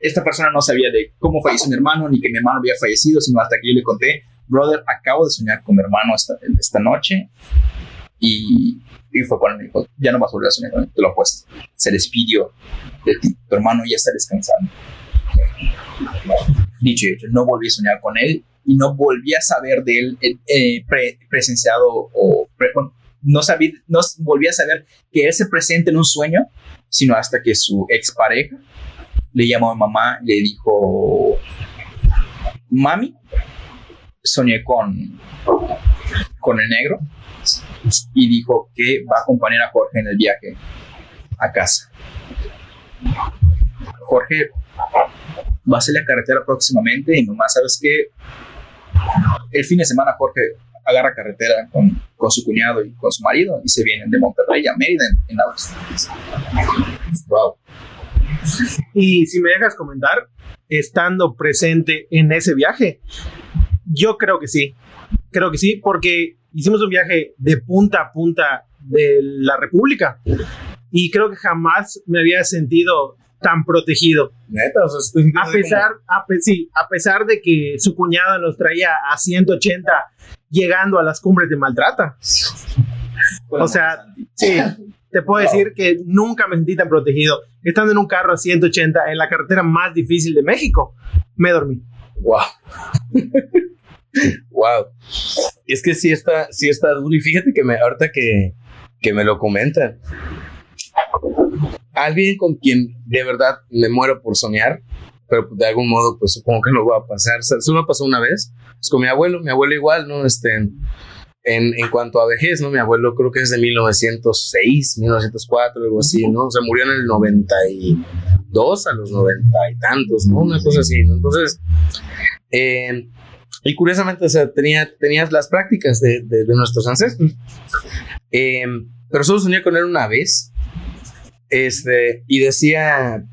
C: esta persona no sabía de cómo falleció mi hermano, ni que mi hermano había fallecido, sino hasta que yo le conté, brother, acabo de soñar con mi hermano esta, esta noche y, y fue cuando me dijo, ya no vas a volver a soñar con él, te lo apuesto, se despidió de ti, tu hermano ya está descansando. Dicho hecho, no volví a soñar con él y no volví a saber de él eh, pre, presenciado o no, sabí, no volví a saber que él se presente en un sueño, sino hasta que su expareja le llamó a mamá y le dijo, mami, soñé con, con el negro y dijo que va a acompañar a Jorge en el viaje a casa. Jorge va a salir a carretera próximamente y nomás sabes que el fin de semana Jorge agarra carretera con, con, su cuñado y con su marido y se vienen de Monterrey a Mérida en, en autos. Wow.
B: Y si me dejas comentar, estando presente en ese viaje, yo creo que sí. Creo que sí, porque hicimos un viaje de punta a punta de la República y creo que jamás me había sentido tan protegido.
A: Neta, o sea,
B: a pesar, a, sí, a pesar de que su cuñada nos traía a 180 llegando a las cumbres de Maltrata. O sea, sí, te puedo wow. decir que nunca me sentí tan protegido. Estando en un carro a 180 en la carretera más difícil de México, me dormí.
A: Wow. wow. Es que sí está, sí está duro. Y fíjate que me, ahorita que, que me lo comentan, alguien con quien de verdad me muero por soñar, pero de algún modo, pues supongo que no va a pasar. Me pasó una vez, es con mi abuelo, mi abuelo igual, ¿no? Este, en, en cuanto a vejez, ¿no? Mi abuelo creo que es de 1906, 1904, algo así, ¿no? O sea, murió en el 92, a los 90 y tantos, ¿no? Una cosa así, ¿no? Entonces, eh, y curiosamente, o sea, tenía, tenías las prácticas de, de, de nuestros ancestros. Eh, pero solo soñé con él una vez. Este, y decía,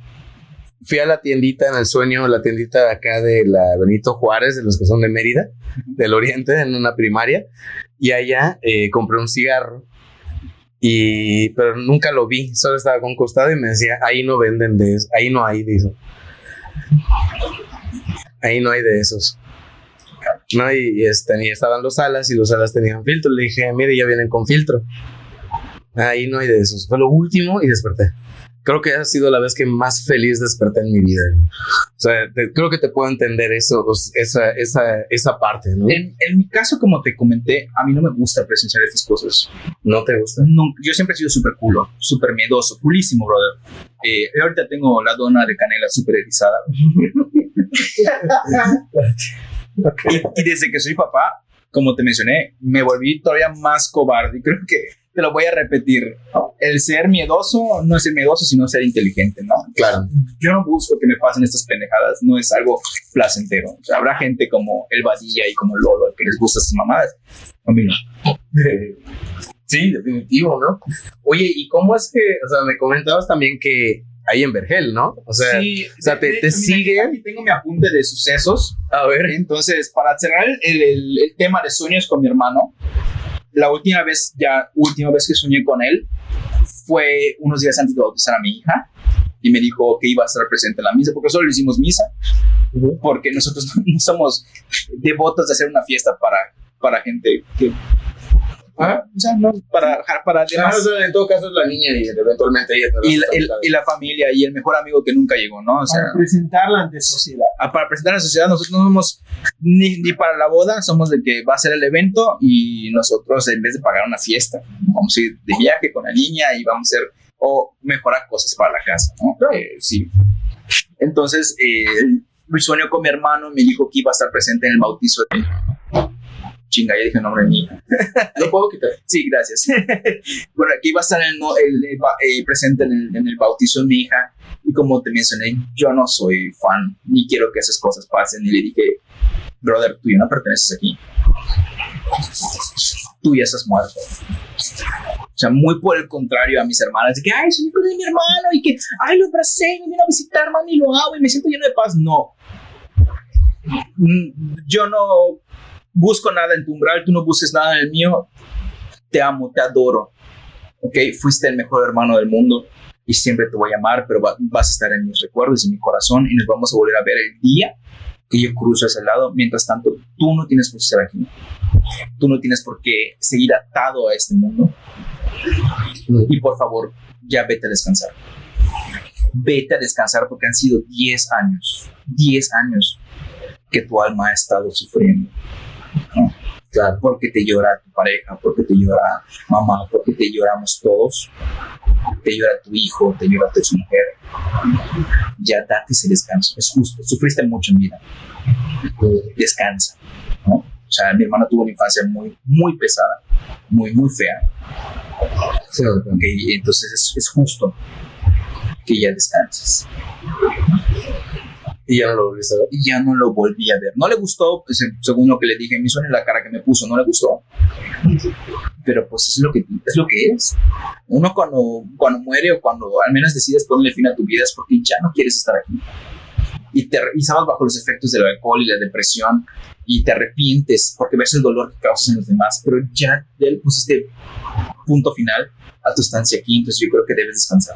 A: fui a la tiendita en el sueño, la tiendita de acá de la Benito Juárez, de los que son de Mérida, del Oriente, en una primaria, y allá eh, compré un cigarro, y, pero nunca lo vi, solo estaba con costado y me decía, ahí no venden de eso, ahí no hay de eso. Ahí no hay de esos. No, y, y, este, y estaban los alas y los alas tenían filtro. Le dije, mire, ya vienen con filtro. Ahí no hay de esos. Fue lo último y desperté. Creo que ha sido la vez que más feliz desperté en mi vida. O sea, creo que te puedo entender eso, esa, esa, esa parte, ¿no?
C: En, en, mi caso, como te comenté, a mí no me gusta presenciar estas cosas.
A: ¿No te gusta?
C: No, yo siempre he sido súper culo, súper miedoso, culísimo, brother. Eh, ahorita tengo la dona de canela súper erizada. y, y desde que soy papá, como te mencioné, me volví todavía más cobarde. Y creo que te lo voy a repetir. El ser miedoso no es ser miedoso, sino ser inteligente, ¿no?
A: Claro.
C: Yo no busco que me pasen estas pendejadas, no es algo placentero. O sea, habrá gente como el Badilla y como Lolo que les gusta esas mamadas. A mí no.
A: Sí, definitivo, ¿no? Oye, ¿y cómo es que, o sea, me comentabas también que ahí en Vergel, ¿no?
C: O sea, sí, o sea te, te sigue. Aquí tengo mi apunte de sucesos.
A: A ver.
C: Entonces, para cerrar el, el, el tema de sueños con mi hermano, la última vez, ya última vez que soñé con él, fue unos días antes de bautizar a mi hija y me dijo que iba a estar presente en la misa, porque solo le hicimos misa, porque nosotros no somos devotos de hacer una fiesta para, para gente que o sea, no, para, para
A: además, en todo caso es la niña y eventualmente ella
C: y la, y la familia y el mejor amigo que nunca llegó, ¿no? O sea,
B: para presentarla ante sociedad.
C: Ah, para presentar a la sociedad, nosotros no somos ni, ni, para la boda, somos de que va a ser el evento y nosotros en vez de pagar una fiesta, vamos a ir de viaje con la niña y vamos a hacer o mejorar cosas para la casa, ¿no? Eh, sí. Entonces, eh, mi sueño con mi hermano me dijo que iba a estar presente en el bautizo de chinga, ya dije el nombre de mi hija.
A: ¿Lo puedo quitar?
C: Sí, gracias. bueno, aquí va a estar el, el, eh, presente en el, en el, bautizo de mi hija. Y como te mencioné, yo no soy fan, ni quiero que esas cosas pasen. Y le dije, brother, tú ya no perteneces aquí. Tú ya estás muerto. O sea, muy por el contrario a mis hermanas, de que, ay, soy hijo de mi hermano, y que, ay, lo abracé, y me vino a visitar, man, y lo hago, y me siento lleno de paz. No. Mm, yo no busco nada en tu umbral, tú no busques nada en el mío. Te amo, te adoro. Ok, fuiste el mejor hermano del mundo y siempre te voy a amar, pero vas a estar en mis recuerdos, en mi corazón y nos vamos a volver a ver el día que yo cruzo ese lado. Mientras tanto, tú no tienes por qué estar aquí. Tú no tienes por qué seguir atado a este mundo. Y por favor, ya vete a descansar. Vete a descansar porque han sido 10 años, 10 años que tu alma ha estado sufriendo. Claro, porque te llora tu pareja, porque te llora mamá, porque te lloramos todos, te llora tu hijo, te llora tu mujer. Ya date ese descanso, es justo. Sufriste mucho en vida. Descansa. ¿no? O sea, mi hermana tuvo una infancia muy, muy pesada, muy, muy fea. Okay, entonces es, es justo que ya descanses.
A: Y ya no lo a ver.
C: Y ya no lo volví a ver. No le gustó, pues, según lo que le dije, mi sueño la cara que me puso, no le gustó. Pero pues es lo que es. Lo que es. Uno cuando, cuando muere o cuando al menos decides ponerle fin a tu vida es porque ya no quieres estar aquí. Y, te, y estabas bajo los efectos del alcohol y la depresión y te arrepientes porque ves el dolor que causas en los demás, pero ya, ya le pusiste punto final a tu estancia aquí, entonces yo creo que debes descansar.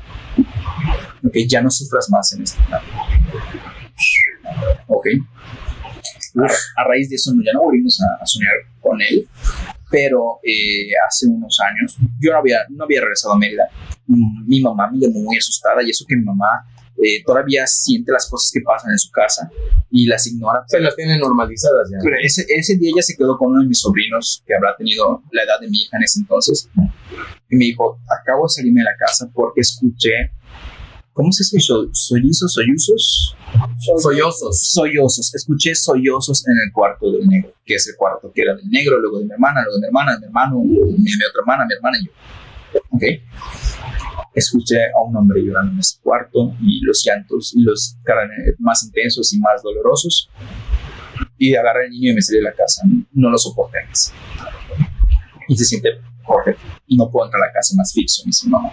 C: Ok, ya no sufras más en este plano. Ok. A, raíz de eso ya no volvimos a, soñar con él, pero eh, hace unos años yo no había, no había regresado a Mérida. Mi mamá me llamó muy asustada y eso que mi mamá eh, todavía siente las cosas que pasan en su casa y las ignora.
A: Se las tiene normalizadas ya.
C: Pero ese, ese día ella se quedó con uno de mis sobrinos que habrá tenido la edad de mi hija en ese entonces y me dijo, acabo de salirme de la casa porque escuché ¿Cómo se dice? ¿Sollizos? ¿Solluzos?
A: Sollozos.
C: Sollozos. Escuché sollozos en el cuarto del negro, que es el cuarto que era del negro, luego de mi hermana, luego de mi hermana, de mi hermano, mi, mi otra hermana, mi hermana y yo. ¿Ok? Escuché a un hombre llorando en ese cuarto y los llantos y los más intensos y más dolorosos. Y agarré al niño y me salí de la casa. No lo soporté más. Y se siente Jorge. Y no puedo entrar a la casa más fixo, mi mamá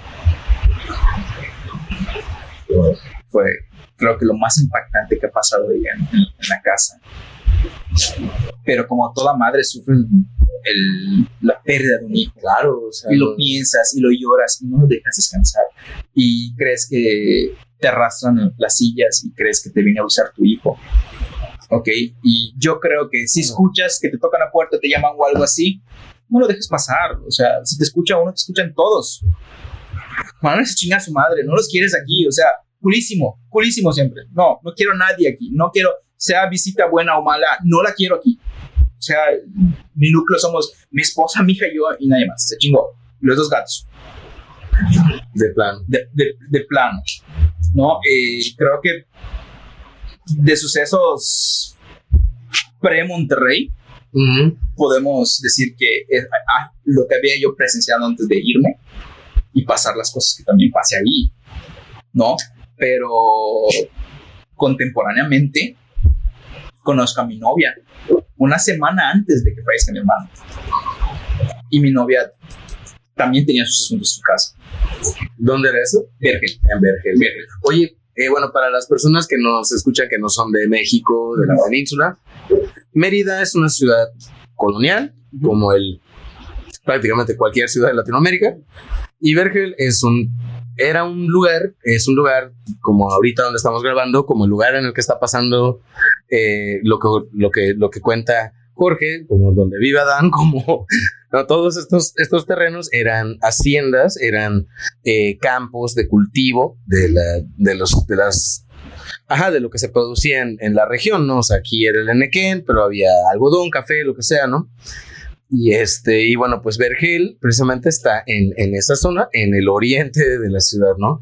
C: fue creo que lo más impactante que ha pasado ella en, la casa. Pero como toda madre sufre el, la pérdida de un hijo.
A: Claro,
C: y lo piensas y lo lloras y no lo dejas descansar. Y crees que te arrastran las sillas y crees que te viene a usar tu hijo. Ok, y yo creo que si escuchas que te tocan la puerta, te llaman o algo así, no lo dejes pasar. O sea, si te escucha uno, te escuchan todos. Mano, se chinga a su madre, no los quieres aquí. O sea, culísimo, culísimo siempre. No, no quiero nadie aquí. No quiero, sea visita buena o mala, no la quiero aquí. O sea, mi núcleo somos mi esposa, mi hija y yo y nadie más. Se chingó. Los dos gatos.
A: De plano.
C: De, de, de plano. ¿No? Eh, creo que de sucesos pre-Monterrey,
A: Ujú.
C: podemos decir que es ah, lo que había yo presenciado antes de irme y pasar las cosas que también pasé ahí, ¿no? Pero contemporáneamente conozco a mi novia una semana antes de que fallezca mi hermano. Y mi novia también tenía sus asuntos en su casa.
A: ¿Dónde era eso?
C: Vergel.
A: En Vergel. Oye, eh, bueno, para las personas que nos escuchan que no son de México, de la península, Mérida es una ciudad colonial, como el prácticamente cualquier ciudad de Latinoamérica, y Vergel es un era un lugar, es un lugar como ahorita donde estamos grabando, como el lugar en el que está pasando eh, lo, que, lo, que, lo que cuenta Jorge, como donde vive Adán, como todos estos, estos terrenos eran haciendas, eran eh, campos de cultivo de, la, de, los, de las... Ajá, de lo que se producía en, en la región, ¿no? O sea, aquí era el Enequén, pero había algodón, café, lo que sea, ¿no? Y este, y bueno, pues Vergel precisamente está en, en esa zona, en el oriente de la ciudad, ¿no?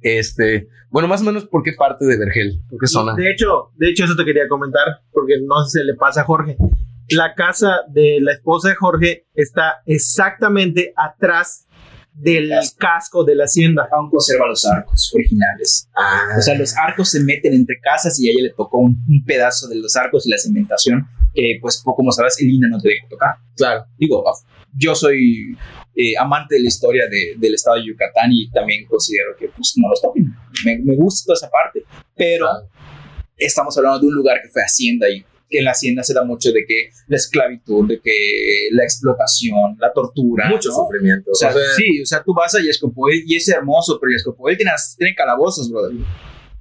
A: Este, bueno, más o menos, ¿por qué parte de Vergel? ¿Por qué zona?
B: De hecho, de hecho, eso te quería comentar, porque no sé si le pasa a Jorge. La casa de la esposa de Jorge está exactamente atrás del
C: Casco.
B: casco de la hacienda.
C: Aún conserva los arcos originales.
A: Ah,
C: O sea, los arcos se meten entre casas y a ella le tocó un, un pedazo de los arcos y la cementación que, pues, poco como sabes, el INA no te deja tocar.
A: claro.
C: Digo, yo soy eh, amante de la historia de- del estado de Yucatán y también considero que, pues, no los toquen. Me, me gusta esa parte, pero
A: Claro.
C: estamos hablando de un lugar que fue hacienda y que en la hacienda se da mucho de que la esclavitud, de que la explotación, la tortura.
A: Mucho
C: ¿no?
A: sufrimiento.
C: O sea,
A: O sea,
C: sí, o sea, tú vas a Yescopoel y es hermoso, pero Yescopoel tiene, tiene calabozos, brother.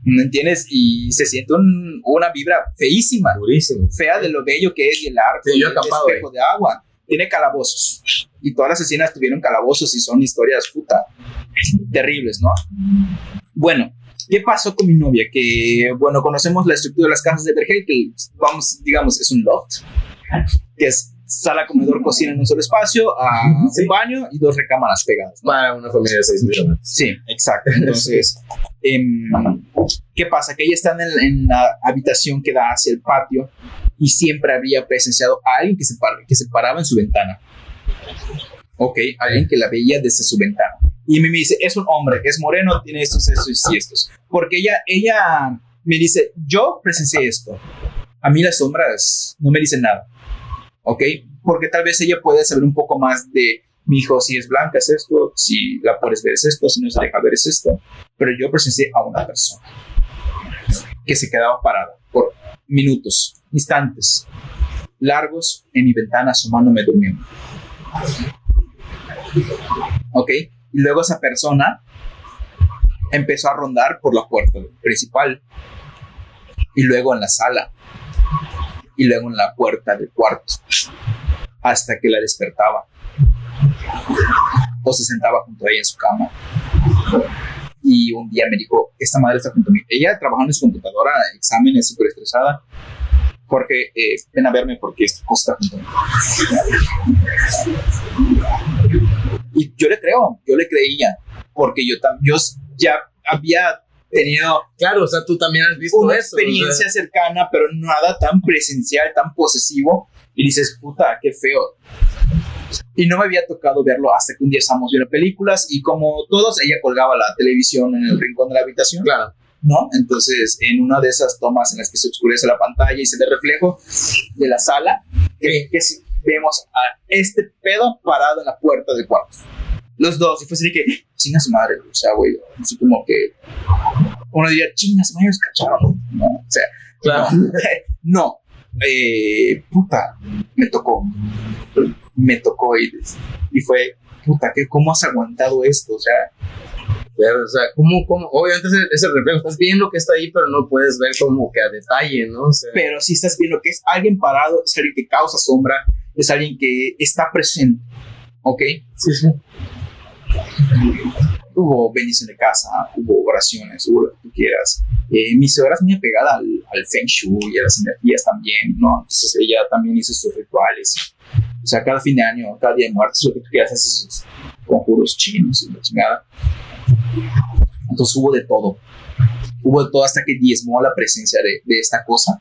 C: ¿Me entiendes? Y se siente un- una vibra feísima,
A: durísimo.
C: fea de lo bello que es y el arco,
A: Sí, yo
C: el
A: acampado
C: espejo de agua. Tiene calabozos. Y todas las escenas tuvieron calabozos y son historias puta terribles, ¿no? Bueno, ¿qué pasó con mi novia? Que, bueno, conocemos la estructura de las casas de Vergel, que vamos, digamos, es un loft, que es sala, comedor, cocina en un solo espacio, a
A: Sí.
C: un baño y dos recámaras pegadas. ¿no?
A: Para una familia de seis millones.
C: Sí, exacto. Entonces, em, ¿qué pasa? Que ella está en, el- en la habitación que da hacia el patio y siempre había presenciado a alguien que se, par- que se paraba en su ventana. Ok, alguien que la veía desde su ventana. Y me dice, es un hombre, es moreno, tiene estos, estos y estos. Porque ella, ella me dice, yo presencié esto. A mí las sombras no me dicen nada. ¿Ok? Porque tal vez ella puede saber un poco más de mi hijo, si es blanca es esto, si la puedes ver es esto, si no se deja ver es esto. Pero yo presencié a una persona que se quedaba parada por minutos, instantes, largos en mi ventana asomándome durmiendo. ¿Ok? Y luego esa persona empezó a rondar por la puerta principal y luego en la sala y luego en la puerta del cuarto hasta que la despertaba. O se sentaba junto a ella en su cama. Y un día me dijo esta madre está junto a mí ella trabajando en su computadora exámenes súper estresada. Jorge eh, ven a verme porque esta cosa está junto a mí y yo le creo yo le creía porque yo yo ya había tenido
A: Claro, o sea, tú también has visto
C: una
A: eso.
C: experiencia cercana, pero nada tan presencial, tan posesivo. Y dices, puta, qué feo. Y no me había tocado verlo hasta que un día estábamos viendo películas y como todos, ella colgaba la televisión en el rincón de la habitación,
A: Claro.
C: ¿no? Entonces, en una de esas tomas en las que se oscurece la pantalla y se ve reflejo de la sala, que, que vemos a este pedo parado en la puerta del cuarto. Los dos, y fue así de que, chinga su madre, o sea, güey, así como que uno diría, chinga su madre, los cacharon, ¿no? O sea,
A: Claro.
C: no, eh, puta, me tocó, me tocó y, y fue, puta, ¿qué, ¿cómo has aguantado esto? O sea,
A: o sea, ¿cómo, cómo? Obviamente ese, ese reflejo, estás viendo que está ahí, pero no puedes ver como que a detalle, ¿no? O sea,
C: pero si estás viendo que es alguien parado, es alguien que causa sombra, es alguien que está presente, ¿ok?
A: sí, sí.
C: Hubo bendición de casa, hubo oraciones, hubo lo que tú quieras. Eh, mi suegra es muy apegada al, al Feng Shui y a las energías también, ¿no? Entonces ella también hizo sus rituales. O sea, cada fin de año, cada día de muertos, lo que tú quieras, hace sus conjuros chinos y la chingada. Entonces hubo de todo. Hubo de todo hasta que diezmó la presencia de, de esta cosa.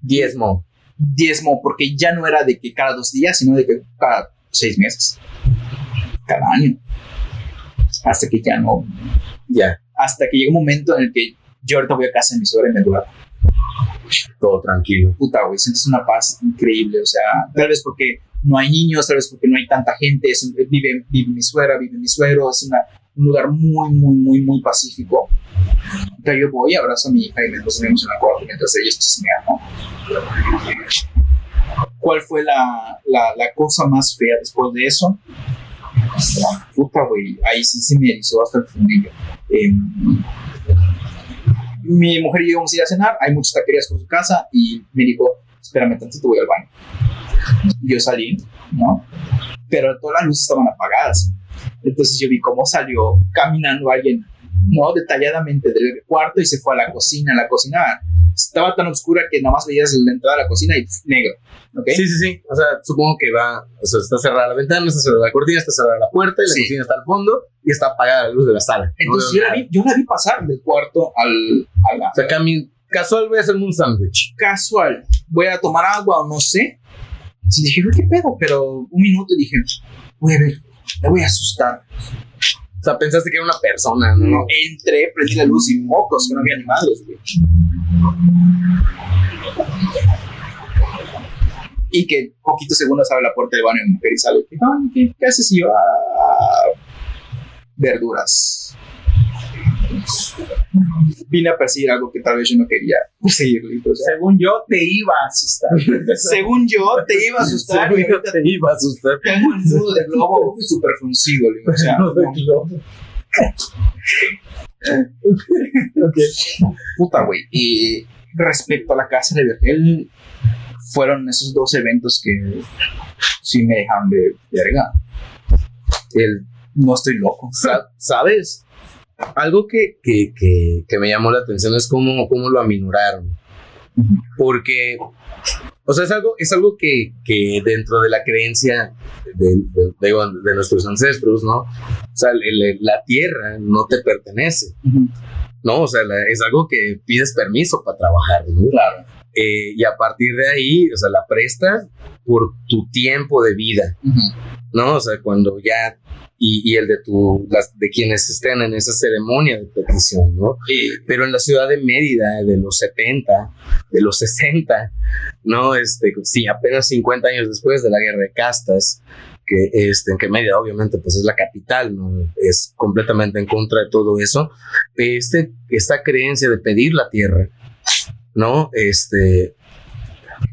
A: Diezmo.
C: Diezmo, porque ya no era de que cada dos días, sino de que cada seis meses. Cada año. Hasta que ya no.
A: Ya,
C: Hasta que llega un momento en el que yo ahorita voy a casa de mi suegra y me duermo.
A: todo tranquilo.
C: Puta, güey, sientes una paz increíble. O sea, tal vez porque no hay niños, tal vez porque no hay tanta gente. Es un- vive, vive mi suegra, vive mi suegro. Es una- un lugar muy, muy, muy, muy pacífico. Pero yo voy, abrazo a mi hija y nos vemos en la cuarto mientras ellos chismean, ¿no? ¿Cuál fue la, la, la cosa más fea después de eso? Puta, güey, ahí sí se me erizó hasta el fundillo. Em, mi mujer y yo íbamos a ir a cenar, hay muchas taquerías por su casa y me dijo, espérame tantito, voy al baño. Yo salí, ¿no? Pero todas las luces estaban apagadas. Entonces yo vi cómo salió caminando alguien, ¿no? Detalladamente del cuarto y se fue a la cocina. La cocina estaba tan oscura que nada más veías la entrada de la cocina y negro, ¿ok?
A: Sí, sí, sí. O sea, supongo que va, o sea, está cerrada la ventana, está cerrada la cortina, está cerrada la puerta y la
C: Sí.
A: cocina está al fondo y está apagada la luz de la sala.
C: Entonces
A: No
C: yo la, vi, yo la vi pasar del cuarto al, a la
A: O sea, cami- casual voy a hacerme un sándwich.
C: casual. Voy a tomar agua o no sé. Y dije, "Güey, ¿qué pedo? Pero un minuto dije, voy a ver, me voy a asustar.
A: O sea, pensaste que era una persona, ¿no?
C: Entré, prendí la luz y mocos, que no había ni madres, güey. Y que poquitos segundos abre la puerta del baño de mujer y sale. "Ay, ¿Qué, qué haces? Y yo, "Ah, verduras. Vine a perseguir algo que tal vez yo no quería perseguirle. O sea,
B: Según yo, te iba a asustar.
C: según yo, te iba a asustar. y ahorita
A: te iba a asustar.
C: tengo el nudo de globo súper fruncido. le digo, O sea, no, puta, güey. Y respecto a la casa de Vergel, fueron esos dos eventos que sí me dejaron de verga.
A: El,
C: No estoy loco.
A: sa- ¿Sabes? Algo que, que, que, que me llamó la atención es cómo, cómo lo aminoraron. Porque, o sea, es algo, es algo que, que dentro de la creencia de, de- de- de nuestros ancestros, ¿no? O sea, el- el- la tierra no te pertenece, ¿no? O sea, la- es algo que pides permiso para trabajar, ¿no?
C: Claro.
A: Eh, y a partir de ahí, o sea, la prestas por tu tiempo de vida, ¿no? O sea, cuando ya, y, y el de tu, las, de quienes estén en esa ceremonia de petición, ¿no?
C: Y-
A: Pero en la ciudad de Mérida, de los 70, de los 60, ¿no? Este, sí, apenas 50 años después de la guerra de castas, que, este, que Mérida obviamente pues es la capital, ¿no? Es completamente en contra de todo eso. Este, esta creencia de pedir la tierra, ¿no? Este,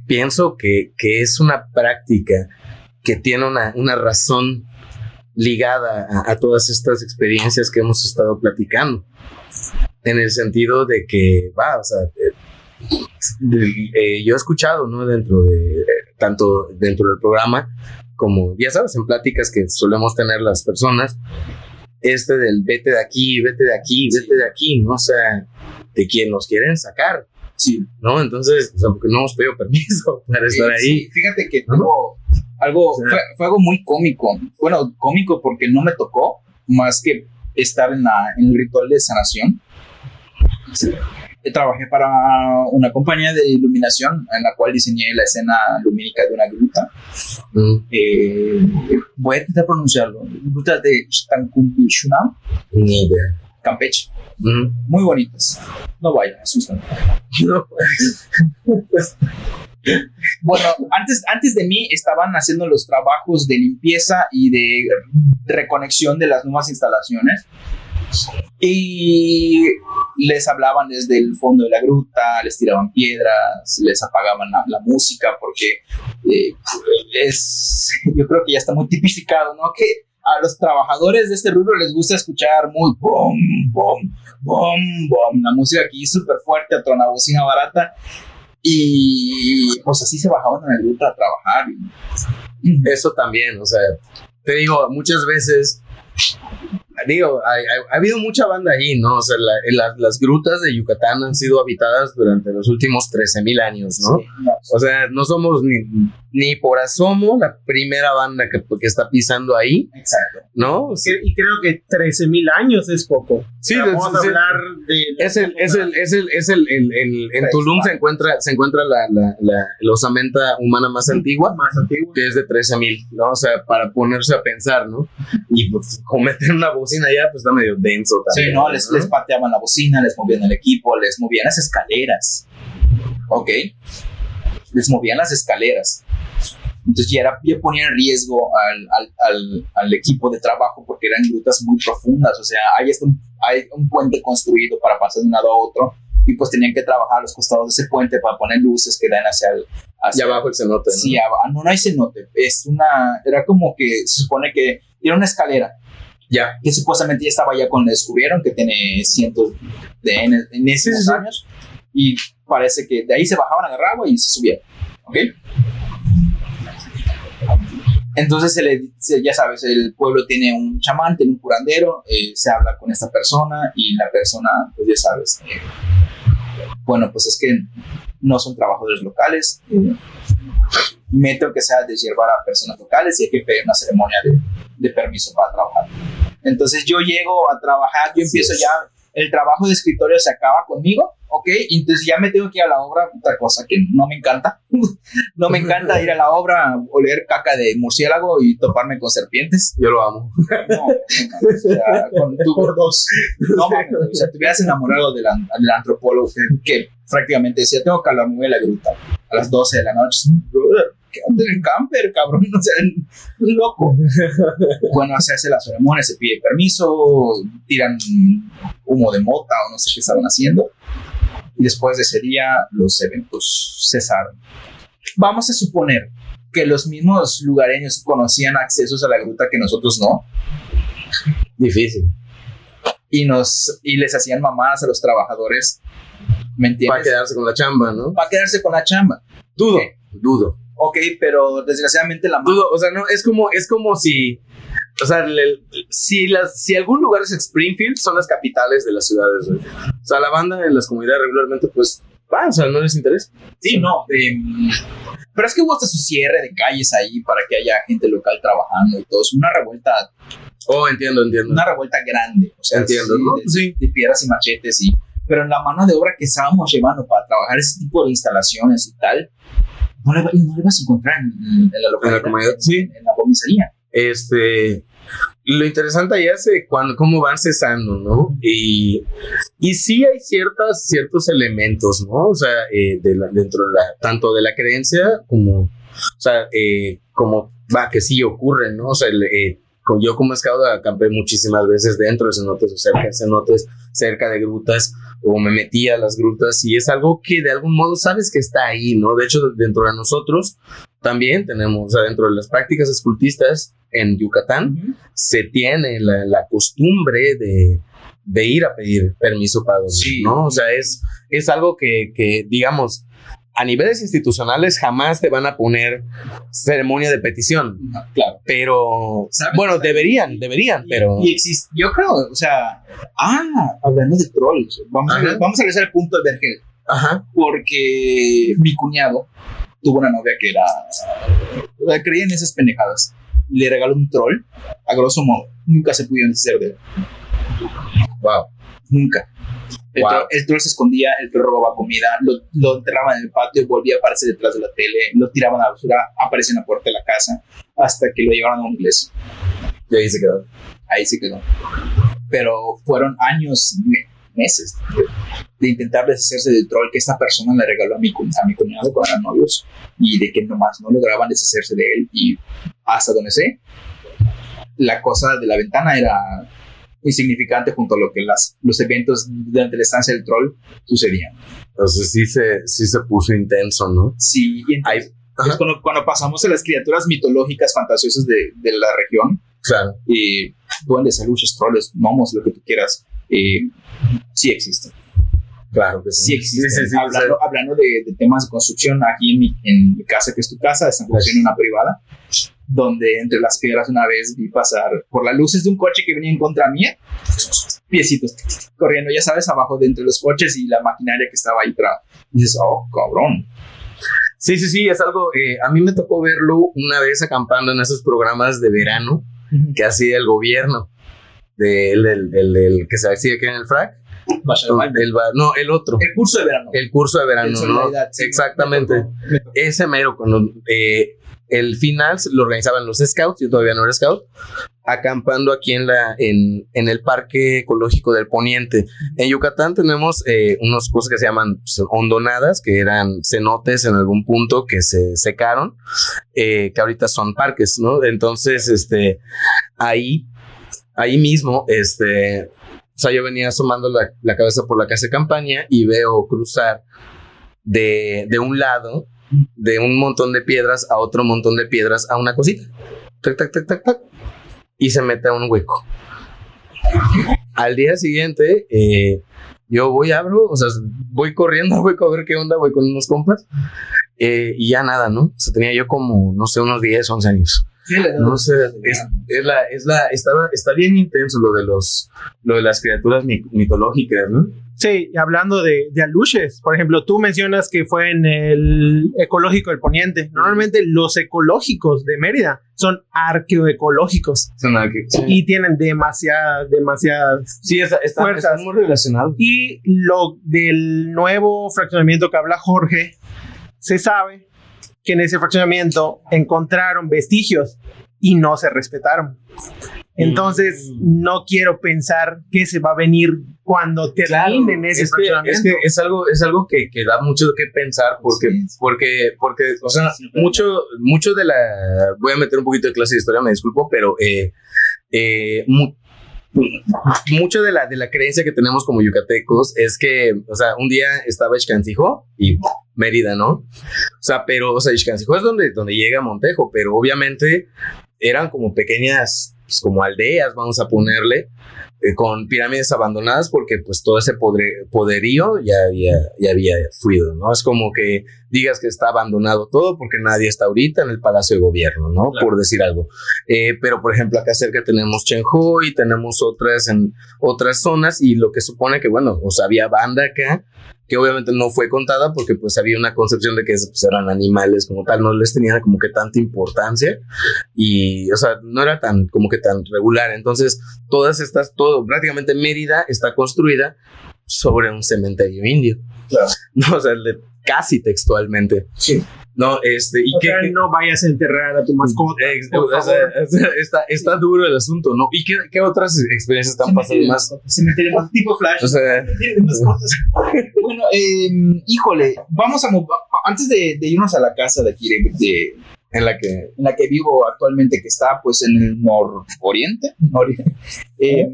A: pienso que, que es una práctica que tiene una, una razón ligada a, todas estas experiencias que hemos estado platicando en el sentido de que, va, o sea, eh, eh, yo he escuchado, ¿no? Dentro de, tanto dentro del programa como, ya sabes, en pláticas que solemos tener las personas, este del vete de aquí, vete de aquí, vete de aquí, ¿no? O sea, de quien nos quieren sacar,
C: Sí.
A: ¿no? Entonces, o sea, porque no hemos pedido permiso para estar ahí.
C: sí, fíjate que
A: ¿No?
C: algo,
A: Sí.
C: fue, fue algo muy cómico. Bueno, cómico porque no me tocó, más que estar en, la, en el ritual de sanación. Eh, Trabajé para una compañía de iluminación en la cual diseñé la escena lumínica de una gruta.
A: Mm,
C: Eh, voy a intentar pronunciarlo. Grutas de Stankumbishunam,
A: ni idea.
C: Campeche. Muy bonitas. No vayan, asustan.
A: No,
C: Bueno, antes, antes de mí estaban haciendo los trabajos de limpieza y de reconexión de las nuevas instalaciones. Y les hablaban desde el fondo de la gruta, les tiraban piedras, les apagaban la, la música, porque eh, es, yo creo que ya está muy tipificado, ¿no? Que a los trabajadores de este rubro les gusta escuchar muy bom, bom, bom, bom, la música aquí súper fuerte, bocina barata. Y pues así se bajaban en la gruta a trabajar.
A: eso también, o sea, te digo, muchas veces digo, ha, ha, habido mucha banda ahí, ¿no? O sea, la, la, las grutas de Yucatán han sido habitadas durante los últimos 13.000 años, ¿no? Sí, no o sea, no somos ni, ni por asomo la primera banda que, que está pisando ahí.
C: Exacto.
A: ¿No?
B: Y creo que 13.000 años es poco.
A: Sí,
B: vamos
A: sí,
B: a hablar de...
A: Es el, es el, es el, es el, el, el en Tulum se encuentra, se encuentra la, la, la, osamenta humana más antigua,
B: Más antigua.
A: que es de 13.000, ¿no? O sea, para ponerse a pensar, ¿no? Y pues, como meter una bocina allá, pues está medio denso también.
C: Sí, no, les, les pateaban la bocina, les movían el equipo, les movían las escaleras. Ok. Les movían las escaleras. Entonces ya, era, ya ponía en riesgo al, al, al, al, equipo de trabajo porque eran grutas muy profundas. O sea, hay, este, hay un puente construido para pasar de un lado a otro y pues tenían que trabajar a los costados de ese puente para poner luces que dan hacia el... Hacia
A: y abajo el cenote. ¿no?
C: Sí, abajo, no, no hay cenote. Es una... Era como que se supone que era una escalera.
A: Ya.
C: Que supuestamente ya estaba ya cuando descubrieron, que tiene cientos de en, en esos sí, sí, años. Y parece que de ahí se bajaban, agarraban y se subían. ¿Ok? Entonces, se le, se, ya sabes, el pueblo tiene un chamán, tiene un curandero, eh, se habla con esta persona y la persona, pues ya sabes, eh, bueno, pues es que no son trabajadores locales, eh, me tengo que sea deshiervar a personas locales y hay que pedir una ceremonia de, de permiso para trabajar. Entonces yo llego a trabajar, yo empiezo ya, el trabajo de escritorio se acaba conmigo, ¿ok? Entonces ya me tengo que ir a la obra, otra cosa que no me encanta. no me encanta ir a la obra, oler caca de murciélago y toparme con serpientes.
A: Yo lo amo.
C: No, no, o sea, con tu por dos. No mames, o sea, te hubieras enamorado del, del antropólogo que, prácticamente decía, tengo que hablarme de la gruta a las 12 de la noche. Quédate en el camper, cabrón, o sea, loco. bueno, se hace la ceremonia, se pide permiso, tiran humo de mota o no sé qué estaban haciendo y después de ese día los eventos cesaron. Vamos a suponer que los mismos lugareños conocían accesos a la gruta que nosotros no.
A: Difícil.
C: Y, nos, y les hacían mamadas a los trabajadores. ¿Me entiendes?
A: Para quedarse con la chamba, ¿no?
C: Para quedarse con la chamba.
A: Dudo, okay. dudo.
C: Ok, pero desgraciadamente la
A: Dudo, o sea, no, es como, es como si o sea, le, si, las, si algún lugar es Springfield, son las capitales de las ciudades. O sea, la banda en las comunidades regularmente, pues, va, o sea, no les interesa.
C: Sí, no. Eh, pero es que hubo hasta su cierre de calles ahí para que haya gente local trabajando y todo. Es una revuelta.
A: Oh, entiendo, entiendo.
C: Una revuelta grande. O sea,
A: entiendo,
C: sí,
A: ¿no?
C: De, sí. de piedras y machetes y. Pero en la mano de obra que estábamos llevando para trabajar ese tipo de instalaciones y tal, no le, no le vas a encontrar en, en la localidad.
A: En la comunidad, sí.
C: En, en la comisaría.
A: Este, lo interesante ahí es cuando, cómo van cesando, ¿no? Y, y sí hay ciertas, ciertos elementos, ¿no? O sea, eh, de la, dentro de la, tanto de la creencia como, o sea, eh, como va, que sí ocurren, ¿no? O sea, eh, yo como scout acampé muchísimas veces dentro de cenotes o cerca de cenotes, cerca de grutas, o me metí a las grutas y es algo que de algún modo sabes que está ahí, ¿no? De hecho, dentro de nosotros también tenemos, o sea, dentro de las prácticas escultistas en Yucatán, uh -huh. se tiene la, la costumbre de, de, ir a pedir permiso para dormir, sí. ¿no? O sea, es, es algo que, que, digamos, a niveles institucionales jamás te van a poner ceremonia de petición.
C: No, claro.
A: Pero, bueno, deberían, deberían,
C: y,
A: pero...
C: Y existe, yo creo, o sea, ah, hablando de trolls, vamos, a, vamos a regresar al punto de Vergel.
A: Ajá.
C: Porque mi cuñado tuvo una novia que era, creía en esas pendejadas. Le regaló un troll, a grosso modo, nunca se pudieron deshacer de él.
A: Wow.
C: Nunca. El, wow. troll, el, troll, se escondía, el troll robaba comida, lo, lo, enterraban en el patio, volvía a aparecer detrás de la tele, lo tiraban a la basura, aparecía en la puerta de la casa, hasta que lo llevaron a un iglesia.
A: Y ahí se quedó.
C: Ahí se quedó. Pero fueron años, meses, de, de intentar deshacerse del troll que esta persona le regaló a mi, a mi cuñado cuando eran novios, y de que nomás no lograban deshacerse de él, y hasta donde sé, la cosa de la ventana era insignificante junto a lo que las, los eventos durante la estancia del troll sucedían.
A: Entonces sí se, sí se puso intenso, ¿no?
C: Sí, y entonces, entonces cuando, cuando, pasamos a las criaturas mitológicas fantasiosas de, de la región,
A: claro.
C: eh, duendes, aluches, trolls, gnomos, lo que tú quieras, eh, sí existen.
A: Claro que sí.
C: Sí existen.
A: Sí, sí, sí,
C: hablando, hablando de, de, temas de construcción, aquí en mi, en mi, casa, que es tu casa, están construyendo una privada. donde entre las piedras una vez vi pasar por las luces de un coche que venía en contra mía, piecitos corriendo, ya sabes, abajo de entre los coches y la maquinaria que estaba ahí atrás. Y dices, oh, cabrón.
A: Sí, sí, sí, es algo, eh, a mí me tocó verlo una vez acampando en esos programas de verano que hacía el gobierno, del, del, del, del que se hacía aquí en el FRAC. El, no, el otro.
C: El curso de verano.
A: El curso de verano, ¿no?
C: sí.
A: Exactamente.
C: Me tocó, me tocó.
A: Ese mero, cuando eh, el final lo organizaban los scouts, yo todavía no era scout, acampando aquí en, la, en, en el Parque Ecológico del Poniente. En Yucatán tenemos eh, unas cosas que se llaman pues, hondonadas, que eran cenotes en algún punto que se secaron, eh, que ahorita son parques, ¿no? Entonces, este, ahí, ahí mismo, este, o sea, yo venía asomando la, la cabeza por la casa de campaña y veo cruzar de, de un lado de un montón de piedras a otro montón de piedras a una cosita. Tac, tac, tac, tac, tac. Y se mete a un hueco. Al día siguiente, eh, yo voy, abro, o sea, voy corriendo al hueco a ver qué onda, voy con unos compas. eh, y ya nada, ¿no? O sea, tenía yo como, no sé, unos 10, 11 años.
C: Sí.
A: No sé, es, es la, es la, está, está bien intenso lo de los, lo de las criaturas mi- mitológicas, ¿no?
B: Sí, y hablando de, de aluches, por ejemplo, tú mencionas que fue en el ecológico del Poniente. Normalmente los ecológicos de Mérida son arqueoecológicos
A: Son sí.
B: y tienen demasiadas, demasiadas.
A: Sí, está, está,
B: Fuerzas.
A: está muy relacionado.
B: Y lo del nuevo fraccionamiento que habla Jorge, se sabe que en ese fraccionamiento encontraron vestigios y no se respetaron. Entonces, no quiero pensar que se va a venir cuando terminen ese
A: es que, es que es algo, es algo que, que da mucho de qué pensar porque,
C: Sí.
A: porque, porque, o sea,
C: Sí,
A: mucho, mucho de la, voy a meter un poquito de clase de historia, me disculpo, pero eh, eh, mu- mucho de la, de la creencia que tenemos como yucatecos es que, o sea, un día estaba Ixcancijo y Mérida, ¿no? O sea, pero, o sea, Ixcancijo es donde, donde llega Montejo, pero obviamente eran como pequeñas, pues, como aldeas, vamos a ponerle, eh, con pirámides abandonadas porque pues todo ese poderío ya había, ya había fluido, ¿no? Es como que digas que está abandonado todo porque nadie está ahorita en el Palacio de Gobierno, ¿no?
C: Claro.
A: Por decir algo. Eh, pero por ejemplo acá cerca tenemos Chenjoy, tenemos otras en otras zonas y lo que supone que bueno, o sea, había banda acá que obviamente no fue contada porque pues había una concepción de que pues, eran animales como tal, no les tenía como que tanta importancia y, o sea, no era tan como que tan regular. Entonces, todas estas, todo, prácticamente Mérida está construida sobre un cementerio indio.
C: Claro.
A: No, o sea, de- casi textualmente.
C: Sí.
A: No, este, y
B: O
A: que,
B: sea, no vayas a enterrar a tu mascota. Por favor.
A: está, está duro el asunto, ¿no? ¿Y qué, qué otras experiencias están pasando más?
C: Cementerio más tipo Flash.
A: O sea,
C: bueno, eh, híjole, vamos a antes de, de irnos a la casa de aquí, de, de-
A: en la que
C: en la que vivo actualmente, que está pues en el nororiente, nori- eh,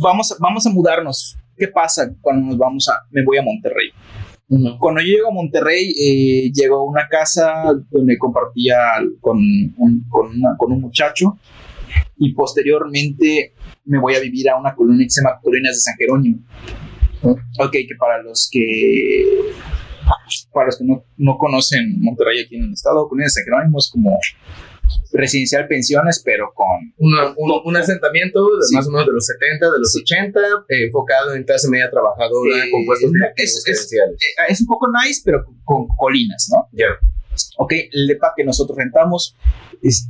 C: vamos, vamos a mudarnos. ¿Qué pasa cuando nos vamos a, me voy a Monterrey? Cuando yo llego a Monterrey, eh, llego a una casa donde compartía con un, con, una- con un muchacho y posteriormente me voy a vivir a una colonia que se llama Colinas de San Jerónimo. Ok, que para los que para los que no, no conocen Monterrey aquí en el estado, Colinas de San Jerónimo es como residencial pensiones, pero con
A: una- un, un asentamiento de
C: Sí.
A: más o menos de los 70, de los 80, eh, enfocado en clase media trabajadora,
C: Eh,
A: con puestos
C: es- es- eh, es un poco nice, pero con, con colinas, ¿no?
A: Ya.
C: Ok, el depa que nosotros rentamos, es-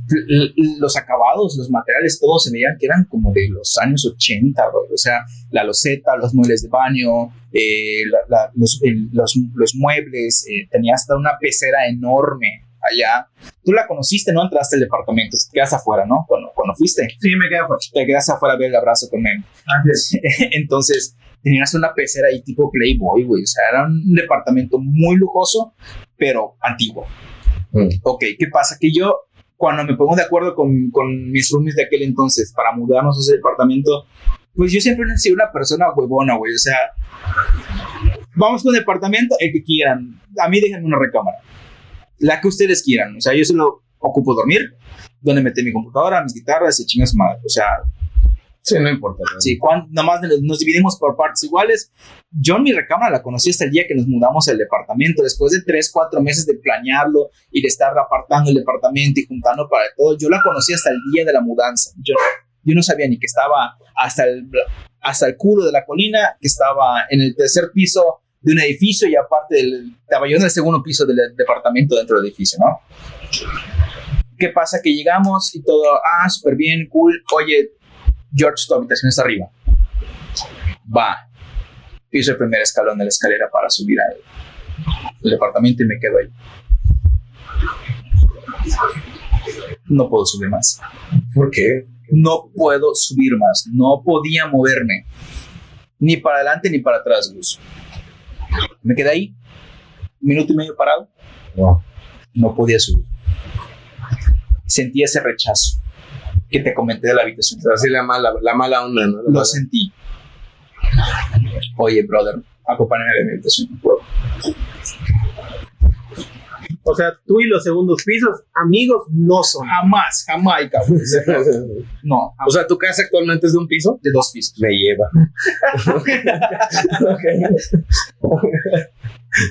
C: los acabados, los materiales, todos se veían que eran como de los años 80, bro. o sea, la loseta, los muebles de baño, eh, la- la- los, el- los, los muebles, eh, tenía hasta una pecera enorme allá. Tú la conociste, ¿no? Entraste al departamento, te quedas afuera, ¿no? Cuando, cuando fuiste,
B: Sí, me queda fuerte.
C: te quedas afuera a ver el abrazo con Memo. Entonces, tenías una pecera ahí tipo Playboy, güey. O sea, era un departamento muy lujoso, pero antiguo.
A: Mm.
C: Ok, ¿qué pasa? Que yo, cuando me pongo de acuerdo con, con mis roomies de aquel entonces para mudarnos a ese departamento, pues yo siempre he sido una persona huevona, güey. O sea, vamos con el departamento, el que quieran. A mí déjenme una recámara. La que ustedes quieran. O sea, yo solo ocupo dormir, donde meter mi computadora, mis guitarras y chingas madre. O sea,
A: Sí, no importa.
C: Sí, cuando, nomás nos, nos dividimos por partes iguales. Yo en mi recámara la conocí hasta el día que nos mudamos al departamento. Después de tres, cuatro meses de planearlo y de estar apartando el departamento y juntando para todo, yo la conocí hasta el día de la mudanza. Yo, yo no sabía ni que estaba hasta el, hasta el culo de la colina, que estaba en el tercer piso de un edificio y aparte del, estaba yo en el segundo piso del departamento dentro del edificio, ¿no? ¿Qué pasa? Que llegamos y todo, ah, súper bien, cool. Oye, George, tu habitación está arriba. Va. Piso el primer escalón de la escalera para subir al, al departamento y me quedo ahí. No puedo subir más.
A: ¿Por qué?
C: No puedo subir más. No podía moverme. Ni para adelante ni para atrás, Gus. Me quedé ahí. Un minuto y medio parado.
A: No.
C: No podía subir. Sentí ese rechazo que te comenté de la habitación.
A: O sea, así la mala, la mala onda, ¿no? La
C: Lo
A: mala-
C: sentí. Oye, brother, acompáñame a mi habitación.
B: O sea, tú y los segundos pisos, amigos, no son.
C: Jamás, jamás, cabrón. No,
A: o sea, ¿tu casa actualmente es de un piso?
C: de dos pisos.
A: Me lleva.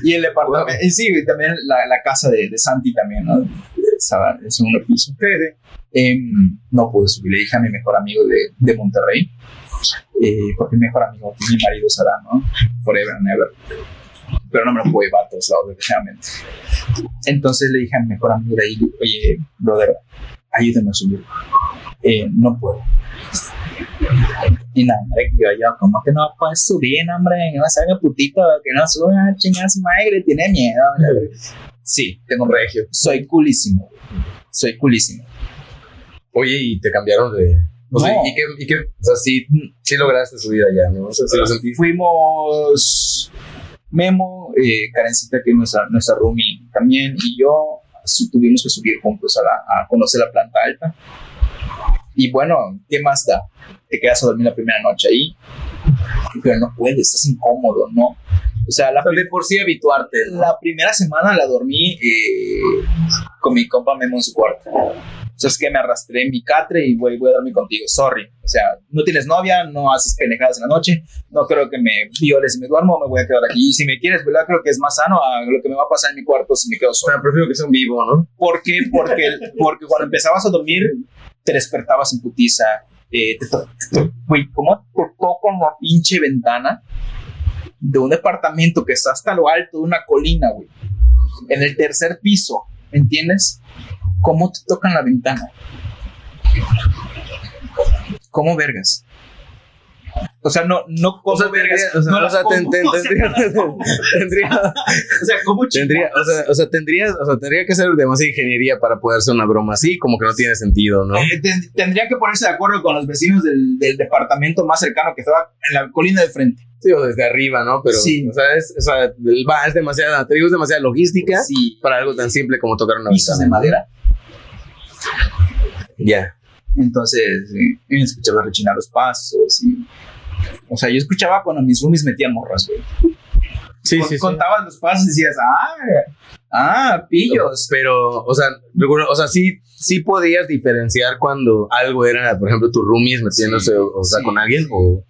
C: Y el departamento. Y sí, también la, la casa de, de Santi también, ¿no? Estaba en el segundo piso. Em, no pude subir. Le dije a mi mejor amigo de, de Monterrey, eh, porque mi mejor amigo, mi marido será, ¿no? Forever and ever. Pero no me lo puedo llevar a todos lados, desgraciadamente. Entonces le dije a mi mejor amigo de ahí, oye, brother, ayúdame a subir. Eh, no puedo. Y nada, yo, yo, ¿cómo que no puedes subir, hombre? No salga putito, que no suba, chingada su madre, tiene miedo. Sí, tengo regio. Soy culísimo. Soy culísimo.
A: Oye, y te cambiaron de. O sea,
C: No.
A: ¿y qué, y qué? O sea, sí, sí lograste subir allá, ¿no? O sea, sí lo sentiste.
C: Fuimos Memo, eh, Karencita, que es nuestra, nuestra roomie también, y yo tuvimos que subir juntos a, la- a conocer la planta alta. Y bueno, ¿qué más da? Te quedas a dormir la primera noche ahí, pero no puedes, estás incómodo, ¿no? O sea, la,
A: de por sí habituarte, ¿no?
C: la primera semana la dormí eh, con mi compa Memo en su cuarto. O sea, es que me arrastré en mi catre y voy, voy a dormir contigo. Sorry. O sea, no tienes novia, no haces pendejadas en la noche. No creo que me violes si me duermo, me voy a quedar aquí. Y si me quieres, ¿verdad? Creo que es más sano a lo que me va a pasar en mi cuarto si me quedo solo.
A: sea, prefiero que sea un vivo, ¿no?
C: ¿Por qué? Porque, porque cuando empezabas a dormir, te despertabas en putiza. Eh, te to- te Güey, ¿cómo te tocan la pinche ventana de un departamento que está hasta lo alto de una colina, güey? En el tercer piso, ¿me entiendes? ¿Cómo te tocan la ventana? ¿Cómo vergas? O sea, no, no, ¿cómo
A: O sea,
C: vergas?
A: o sea,
C: no
A: o sea, tendría, tendría,
C: o sea, ¿cómo
A: tendría, o sea, o sea, tendría, o sea, tendría que ser demasiada ingeniería para poder hacer una broma así, como que no tiene sentido, ¿no?
C: Eh, ten- tendría que ponerse de acuerdo con los vecinos del, del departamento más cercano que estaba en la colina de frente.
A: Sí, o desde arriba, ¿no? Pero,
C: Sí.
A: o sea, es, o sea, el- va, es demasiada, te digo, es demasiada logística
C: Sí.
A: para algo tan simple como tocar una
C: Pisos de madera.
A: Ya.
C: Entonces, eh, yo escuchaba rechinar los pasos. Y, o sea, yo escuchaba cuando mis roomies metían morras, güey.
A: Sí,
C: Con-
A: sí, sí.
C: Contabas los pasos y decías, ah, ah, pillos.
A: Pero, o sea, o sea, sí, sí podías diferenciar cuando algo era, por ejemplo, tus roomies metiéndose,
C: Sí,
A: o, o sea,
C: sí,
A: con alguien,
C: sí.
A: o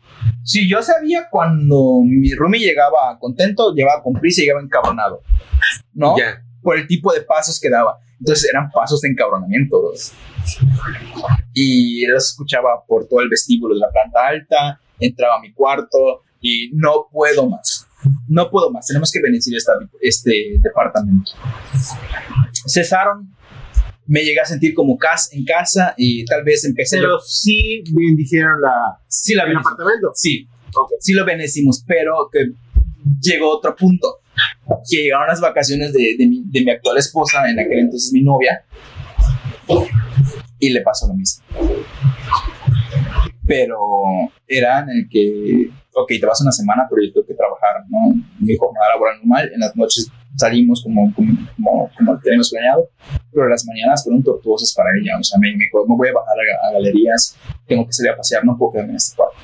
C: Sí, yo sabía cuando mi roomie llegaba contento, llegaba con prisa y llegaba encabronado. ¿No?
A: ya.
C: por el tipo de pasos que daba. Entonces eran pasos de encabronamiento. Y los escuchaba por todo el vestíbulo de la planta alta, entraba a mi cuarto y no puedo más. No puedo más. Tenemos que bendecir esta- este departamento. Cesaron. Me llegué a sentir como casa, en casa y tal vez empecé.
B: Pero sí bendicieron la,
C: sí, la
B: el apartamento.
C: Sí, sí lo bendecimos, pero que llegó otro punto. Que llegaron las vacaciones de, de mi, de mi actual esposa, en aquel entonces mi novia, y le pasó lo mismo. Pero era en el que, ok, te vas una semana, pero yo tengo que trabajar, ¿no? Mi jornada laboral normal, en las noches salimos como, como, como, como planeado, pero las mañanas fueron tortuosas para ella, o sea, me, me, me voy a bajar a, a galerías, tengo que salir a pasear, no puedo quedarme en este cuarto.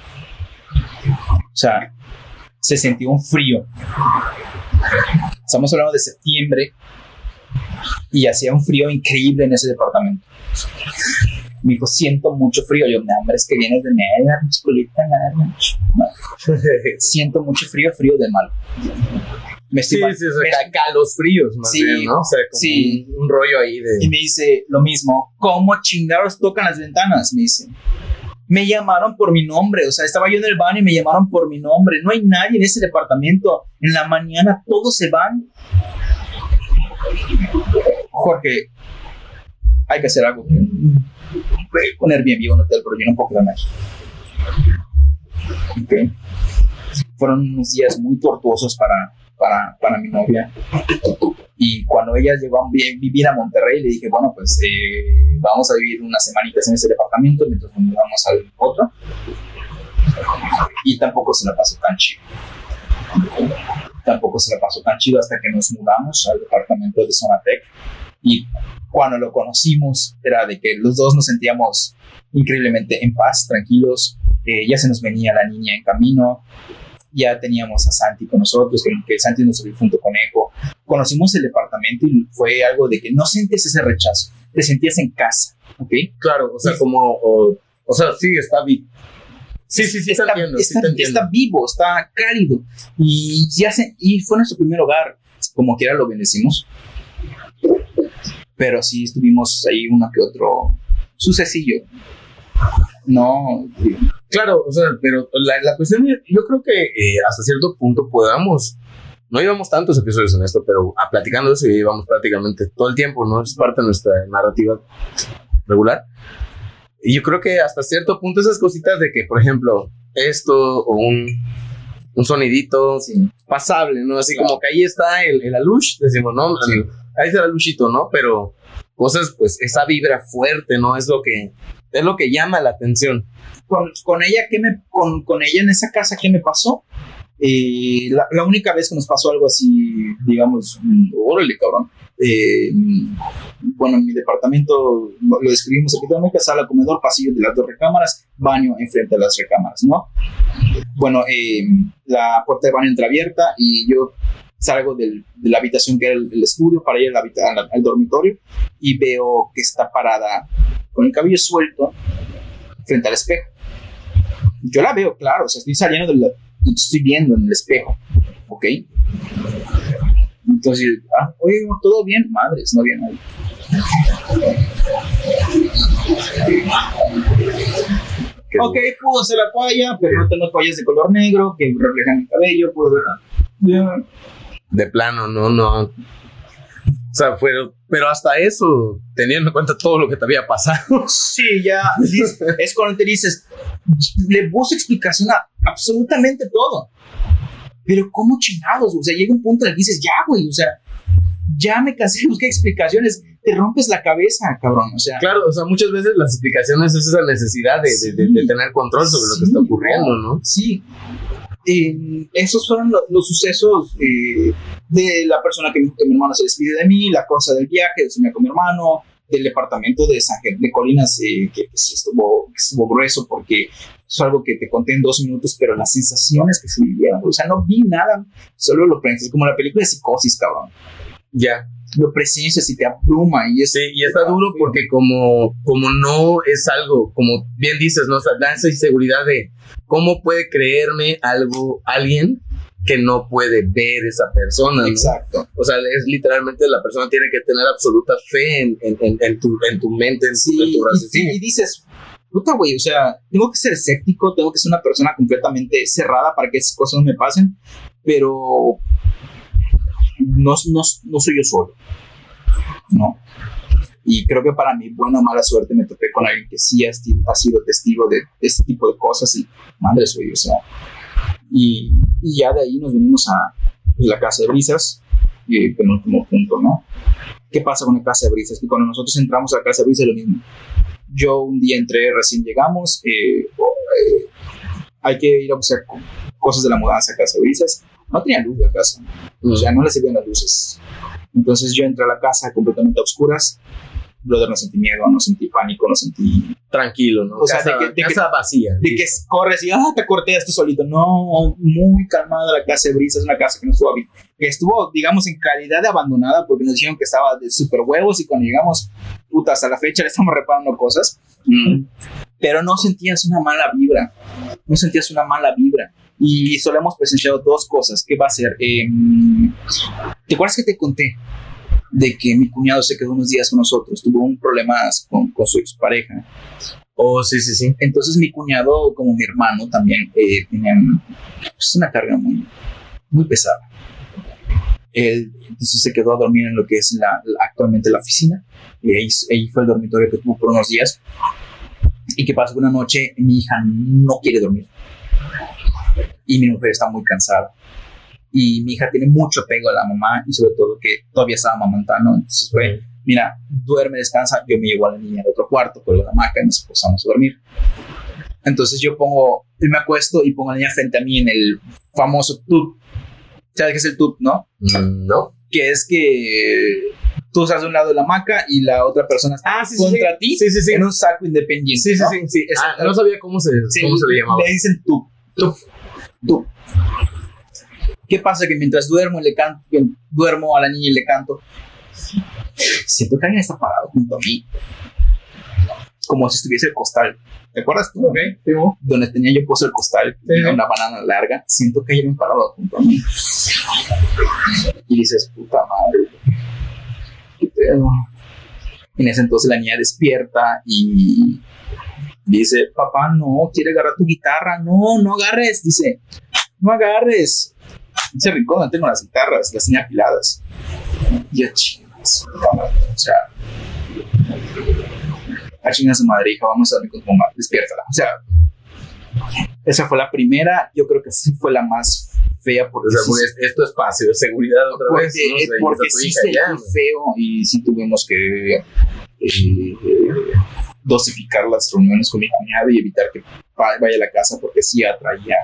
C: O sea, se sintió un frío. Estamos hablando de septiembre y hacía un frío increíble en ese departamento. Me dijo, siento mucho frío. Yo, no, hombre, es que vienes de media, chicolita, nada. siento mucho frío, frío de mal.
A: Me sí, sí, sí, o los fríos, más sí, bien, ¿no? O sea, como sí. un, un, rollo ahí de...
C: Y me dice lo mismo, ¿cómo chingados tocan las ventanas? Me dice. Me llamaron por mi nombre, o sea, estaba yo en el baño y me llamaron por mi nombre. No hay nadie en ese departamento. En la mañana todos se van. Jorge, hay que hacer algo. Poner bien vivo un hotel, pero yo un poco de. Fueron unos días muy tortuosos para, para, para mi novia. Y cuando ella llegó a vivir a Monterrey, le dije, bueno, pues eh, vamos a vivir unas semanitas en ese departamento mientras nos mudamos al otro. Y tampoco se la pasó tan chido. Tampoco se la pasó tan chido hasta que nos mudamos al departamento de Zonatec. Y cuando lo conocimos, era de que los dos nos sentíamos increíblemente en paz, tranquilos. Eh, ya se nos venía la niña en camino ya teníamos a Santi con nosotros, que, Santi nos subió junto con Eco. Conocimos el departamento y fue algo de que no sentías ese rechazo, te sentías en casa, ¿ok?
A: Claro, o sea, como, o, sea, sí, está vivo.
C: Sí, sí, sí, está, entiendo, está, está, vivo, está cálido. Y, ya se, y fue nuestro primer hogar. Como quiera lo bendecimos. Pero sí estuvimos ahí uno que otro sucesillo. No,
A: Claro, o sea, pero la, la cuestión, yo creo que eh, hasta cierto punto podamos, no llevamos tantos episodios en esto, pero a platicando eso llevamos prácticamente todo el tiempo, ¿no? Es parte de nuestra narrativa regular. Y yo creo que hasta cierto punto esas cositas de que, por ejemplo, esto o un, un sonidito pasable, ¿no? Así como que ahí está el, el alush, decimos, ¿no? Ahí está el alushito, ¿no? Pero cosas, pues esa vibra fuerte, ¿no? Es lo que, es lo que llama la atención
C: con, con ella, ¿qué me, con, con, ella en esa casa, ¿qué me pasó? Eh, la, la, única vez que nos pasó algo así, digamos, órale, cabrón. Eh, bueno, en mi departamento lo describimos una sala, comedor, pasillo de las dos recámaras, baño enfrente de las recámaras, ¿no? Bueno, eh, la puerta de baño entra abierta y yo salgo del, de la habitación que era el, estudio para ir al, al, al, dormitorio y veo que está parada con el cabello suelto frente al espejo yo la veo, claro, o sea, estoy saliendo de la, estoy viendo en el espejo, ¿ok? Entonces, ah, oye, todo bien, madres, no había nadie. ok, pudo ser la toalla, pero no tengo toallas de color negro que reflejan el cabello, puedo ver.
A: De plano, no, no. O sea, fueron, pero hasta eso, teniendo en cuenta todo lo que te había pasado.
C: Sí, ya, es cuando te dices, le busco explicación a absolutamente todo. Pero ¿cómo chingados? O sea, llega un punto en el que dices, ya, güey, o sea, ya me cansé de buscar explicaciones, te rompes la cabeza, cabrón, o sea.
A: Claro, o sea, muchas veces las explicaciones es esa necesidad de, de, de, tener control sobre lo que está ocurriendo, ¿no?
C: Sí, esos fueron los, sucesos eh, de la persona que, que, mi hermano se despide de mí, la cosa del viaje, de con mi hermano, del departamento de San de Colinas, eh, que, estuvo, estuvo grueso porque es algo que te conté en dos minutos, pero las sensaciones que se vivieron, o sea, no vi nada, solo lo pensé, como la película de psicosis, cabrón.
A: Ya.
C: Lo presencias y te abruma y es...
A: Sí, y está duro porque como, como no es algo, como bien dices, ¿no? O sea, da esa inseguridad de ¿Cómo puede creerme algo alguien que no puede ver esa persona?
C: Exacto.
A: O sea, es literalmente la persona tiene que tener absoluta fe en, en, tu, en tu mente, en,
C: sí,
A: tu
C: raciocinio. Y, y dices, puta, güey, o sea, tengo que ser escéptico, tengo que ser una persona completamente cerrada para que esas cosas no me pasen, pero no, no, no soy yo solo. No. Y creo que para mi buena o mala suerte me topé con alguien que sí ha, sido testigo de, este tipo de cosas y madre suya, o sea. Y, ya de ahí nos venimos a la casa de brisas, y penúltimo punto, ¿no? ¿Qué pasa con la casa de brisas? Que cuando nosotros entramos a la casa de brisas, lo mismo. Yo un día entré, recién llegamos, eh, eh, hay que ir a buscar cosas de la mudanza a casa de brisas. No tenía luz la casa, o sea, no le servían las luces. Entonces yo entré a la casa completamente a oscuras brother, no sentí miedo, no sentí pánico, no sentí...
A: Tranquilo, ¿no?
C: O sea,
A: casa,
C: de que- de
A: casa vacía.
C: De que corres y, ah, te corteas tú solito. No, muy calmada la casa de Brisa, es una casa que no estuvo, habi- que estuvo, digamos, en calidad de abandonada, porque nos dijeron que estaba de super huevos y cuando llegamos, puta, hasta la fecha le estamos reparando cosas. Mm. Pero no sentías una mala vibra, no sentías una mala vibra. Y solo hemos presenciado dos cosas. ¿Qué va a ser? Em, ¿Te acuerdas que te conté de que mi cuñado se quedó unos días con nosotros? Tuvo un problema con, con su expareja.
A: Oh, sí, sí, sí.
C: Entonces mi cuñado, como mi hermano, también eh, tenían pues, una carga muy, muy pesada. Él entonces se quedó a dormir en lo que es la, la- actualmente la oficina. Y ahí, ahí fue el dormitorio que tuvo por unos días. Y que pasó una noche, mi hija no quiere dormir. Y mi mujer está muy cansada. Y mi hija tiene mucho apego a la mamá y sobre todo que todavía estaba amamantando. Entonces fue, mira, duerme, descansa, yo me llevo a la niña al otro cuarto, con la hamaca y nos posamos a dormir. Entonces yo pongo, yo me acuesto y pongo a la niña frente a mí en el famoso tub. ¿Sabes qué es el tub, no?
A: Mm, No.
C: Que es que tú estás de un lado de la hamaca y la otra persona está
A: Ah, sí,
C: contra
A: sí.
C: ti
A: Sí, sí, sí.
C: en un saco independiente.
A: Sí, sí,
C: ¿no?
A: sí. sí. Ah, no sabía cómo se, cómo se le llamaba.
C: Le dicen tub. Tub. ¿Qué pasa? Que mientras duermo y le canto, duermo a la niña y le canto, siento que alguien está parado junto a mí. Como si estuviese el costal. ¿Te acuerdas tú? Donde tenía yo puesto el costal,
B: Sí,
C: tenía
B: sí.
C: una banana larga. Siento que hay alguien parado junto a mí. Y dices, puta madre. ¿Qué pedo? En ese entonces la niña despierta y dice, papá, no, quiere agarrar tu guitarra. No, no agarres. Dice, no agarres. Ese rincón donde tengo las guitarras, las tenía apiladas. Y a chingas, o sea, a chingas su madre, hija, vamos a dormir con mamá, despiértala. O sea, esa fue la primera, yo creo que sí fue la más fea porque
A: O sea,
C: sí
A: porque es, espacio de seguridad otra
C: porque,
A: vez. ¿no?
C: Porque
A: tu
C: sí
A: hija
C: se
A: ya,
C: fue
A: güey.
C: feo y sí tuvimos que eh, dosificar las reuniones con mi cuñado y evitar que vaya a la casa porque sí atraía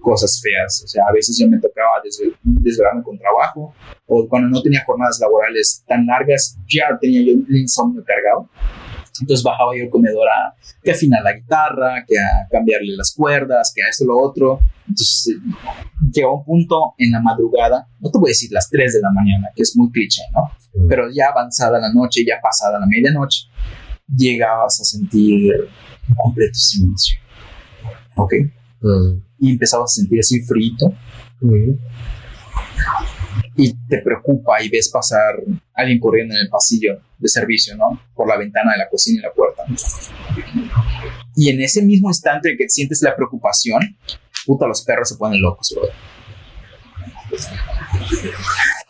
C: cosas feas. O sea, a veces yo me tocaba desve- desvelarme con trabajo o cuando no tenía jornadas laborales tan largas, ya tenía yo el insomnio cargado. Entonces bajaba yo al comedor a que afinar la guitarra, que a cambiarle las cuerdas, que a esto lo otro. Entonces llegó un punto en la madrugada, no te voy a decir las 3 de la mañana, que es muy cliché, ¿no? Pero ya avanzada la noche, ya pasada la medianoche, llegabas a sentir un completo silencio. ¿Ok?
A: Mm.
C: Y empezabas a sentir así frito y te preocupa y ves pasar alguien corriendo en el pasillo de servicio, ¿no? Por la ventana de la cocina y la puerta. Y en ese mismo instante en que sientes la preocupación, puta, los perros se ponen locos, bro.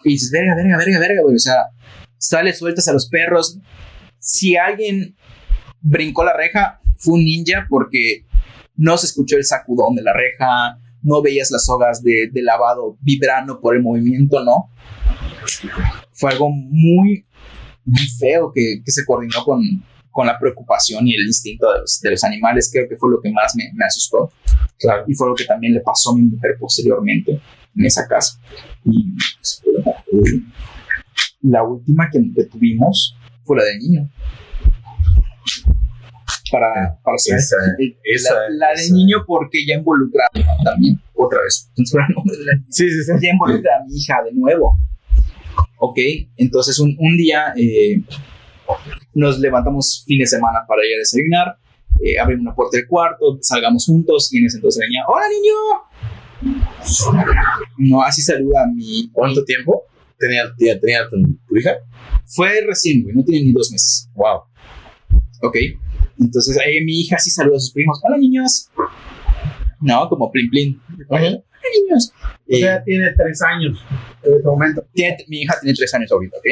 C: Y dices, verga, verga, verga, verga, güey. O sea, sales, sueltas a los perros. Si alguien brincó la reja, fue un ninja porque no se escuchó el sacudón de la reja, no veías las sogas de, lavado vibrando por el movimiento, ¿no? Fue algo muy, feo que se coordinó con, con la preocupación y el instinto de los, de los animales. Creo que fue lo que más me, me asustó.
A: Claro.
C: Y fue lo que también le pasó a mi mujer posteriormente en esa casa. Y pues, la última que, que tuvimos fue la del niño. Para, para ser
A: Esa- esa-
C: la, la del niño porque ya involucra también otra vez.
A: Sí, sí, sí.
C: ya involucra a mi hija de nuevo. Ok, entonces un, un día eh, nos levantamos fin de semana para ir a desayunar, eh, abrimos una puerta del cuarto, salgamos juntos y en ese entonces la niña, ¡Hola niño! No, así saluda a mi...
A: ¿Cuánto tiempo tenía, tenía, tenía tu, tu hija?
C: Fue recién, güey, no tiene ni dos meses.
A: Wow.
C: Ok, entonces ahí mi hija sí saluda a sus primos, ¡Hola niños! No, como plin plin. ¡Hola niños!
B: O
C: Eh,
B: sea, tiene tres años en este momento.
C: tiene- mi hija tiene tres años ahorita, ¿ok?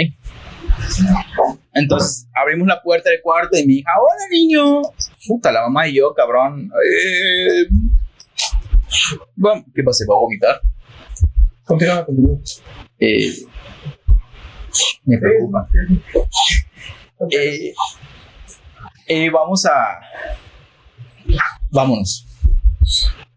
C: Entonces abrimos la puerta del cuarto y mi hija, hola niño. Puta, la mamá y yo, cabrón. Eh, ¿qué pasa? ¿Va a vomitar?
B: Continúa, continúa.
C: Eh, me preocupa. Eh, eh, vamos a... Vámonos.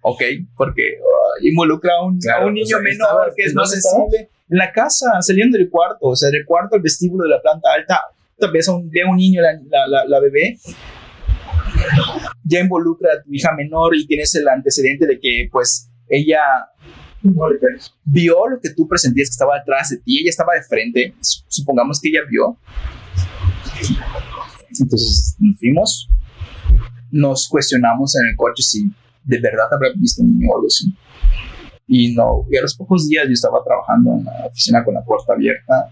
C: Ok, porque ah, involucra a un,
A: Claro,
C: a un
A: o
C: niño
A: sea,
C: menor que es
A: ¿en
C: más sensible. La casa, saliendo del cuarto, o sea, del cuarto al vestíbulo de la planta alta, tal vez un, ve a un niño, la, la, la, la bebé, ya involucra a tu hija menor y tienes el antecedente de que pues ella vio lo que tú presentías que estaba detrás de ti, ella estaba de frente, su- supongamos que ella vio. Entonces nos fuimos, nos cuestionamos en el coche si de verdad habrá visto un niño o algo así. Y no, y a los pocos días yo estaba trabajando en la oficina con la puerta abierta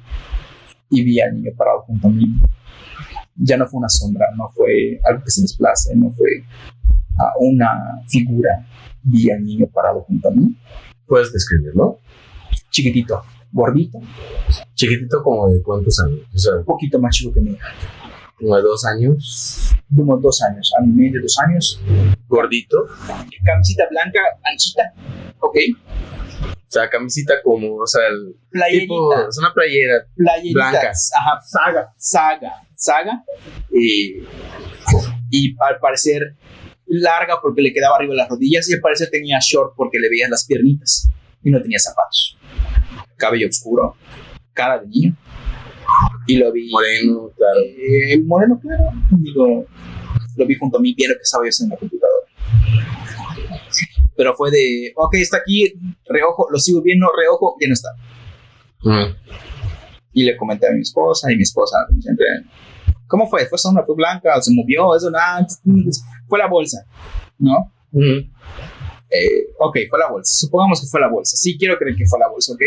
C: y vi al niño parado junto a mí. Ya no fue una sombra, no fue algo que se desplace, no fue ah, una figura. Vi al niño parado junto a mí,
A: Puedes describirlo.
C: chiquitito, gordito,
A: Chiquitito como de cuántos años. O sea,
C: un poquito más chico que mí,
A: como de dos años.
C: de unos dos años, a medio, dos años,
A: Gordito.
C: camisita blanca, anchita, ok,
A: O sea, camisita como, o sea, el tipo,
C: playerita,
A: es una playera.
C: playeritas,
A: blanca.
C: ajá, saga, saga, saga, y, y al parecer larga porque le quedaba arriba de las rodillas y al parecer tenía short porque le veías las piernitas y no tenía zapatos. Cabello oscuro, cara de niño. Y lo vi
A: Moreno, claro.
C: eh, moreno, claro. Lo vi junto a mí viendo que estaba yo haciendo en la computadora. Pero fue de, ok, está aquí, reojo, lo sigo viendo, reojo, ya no está.
A: Mm.
C: Y le comenté a mi esposa y mi esposa, como siempre, ¿cómo fue? ¿Fue sombra? ¿Fue blanca? ¿Se movió? Eso nada. Fue la bolsa, ¿no?
A: Mm.
C: Eh, ok, fue la bolsa. Supongamos que fue la bolsa. Sí, quiero creer que fue la bolsa, ¿ok?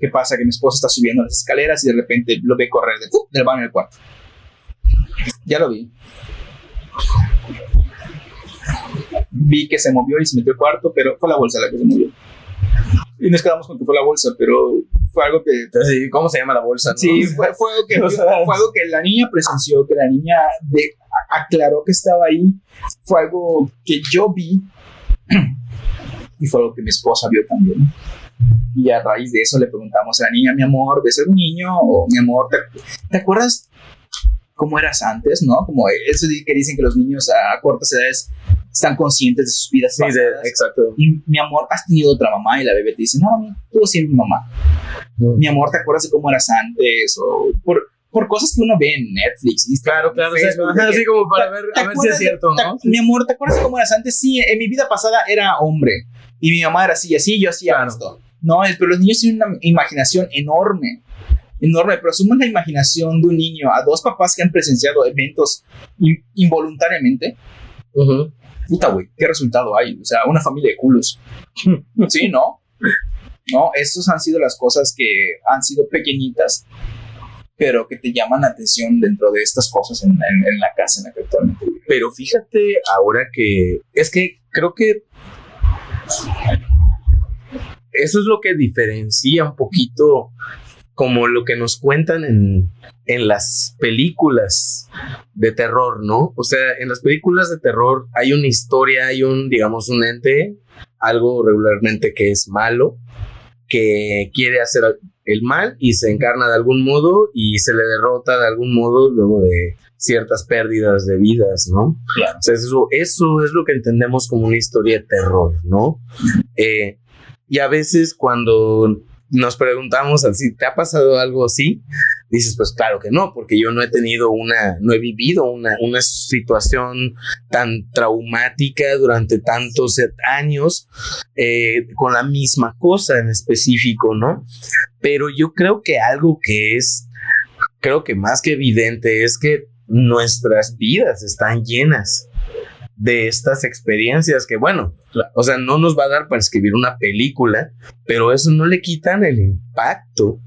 C: ¿Qué pasa? Que mi esposa está subiendo las escaleras y de repente lo ve correr de- ¡uh! del baño al cuarto. Ya lo vi. Vi que se movió y se metió al cuarto, pero fue la bolsa la que se movió. Y nos quedamos con que fue la bolsa, pero fue algo que
A: Entonces, ¿cómo se llama la bolsa? no?
C: Sí, fue, fue algo que, fue algo que la niña presenció, que la niña de- aclaró que estaba ahí. Fue algo que yo vi y fue algo que mi esposa vio también. Y a raíz de eso le preguntamos a la niña, mi amor, ¿ves algún niño? O mi amor, ¿te, te acuerdas cómo eras antes? ¿No? Como eso de que dicen que los niños a cortas edades están conscientes de sus vidas
A: Sí, de-
C: pasadas.
A: exacto.
C: Y mi amor, ¿has tenido otra mamá? Y la bebé te dice, no, mami, tú siempre mi mamá mi amor, ¿te acuerdas de cómo eras antes? O por, por cosas que uno ve en Netflix. Instagram,
A: Claro, claro. o sea,
C: Facebook, de que,
A: así como para ver,
C: ¿te
A: a ver si es
C: de-
A: cierto.
C: Mi amor, ¿te acuerdas de cómo eras antes? Sí, en mi vida pasada era hombre. Y mi mamá era así, y así, yo hacía
A: Claro.
C: esto. No, pero los niños tienen una imaginación enorme. Enorme, pero suman la imaginación de un niño a dos papás que han presenciado eventos in- involuntariamente.
A: Ujú.
C: Puta, güey, ¿qué resultado hay? O sea, una familia de culos. Sí, ¿no? No, esas han sido las cosas que han sido pequeñitas, pero que te llaman la atención dentro de estas cosas en, en- en la casa en la que actualmente.
A: Pero fíjate ahora que es que creo que eso es lo que diferencia un poquito como lo que nos cuentan en, en las películas de terror, ¿no? O sea, en las películas de terror hay una historia, hay un, digamos, un ente, algo regularmente que es malo, que quiere hacer el mal y se encarna de algún modo y se le derrota de algún modo luego de ciertas pérdidas de vidas, ¿no?
C: Claro.
A: O sea, eso, eso es lo que entendemos como una historia de terror, ¿no? Eh, y a veces cuando nos preguntamos así, ¿te ha pasado algo así? Dices, pues claro que no, porque yo no he tenido una, no he vivido una, una situación tan traumática durante tantos años eh, con la misma cosa en específico, ¿no? Pero yo creo que algo que es, creo que más que evidente es que nuestras vidas están llenas de estas experiencias que, bueno, o sea, no nos va a dar para escribir una película, pero eso no le quitan el impacto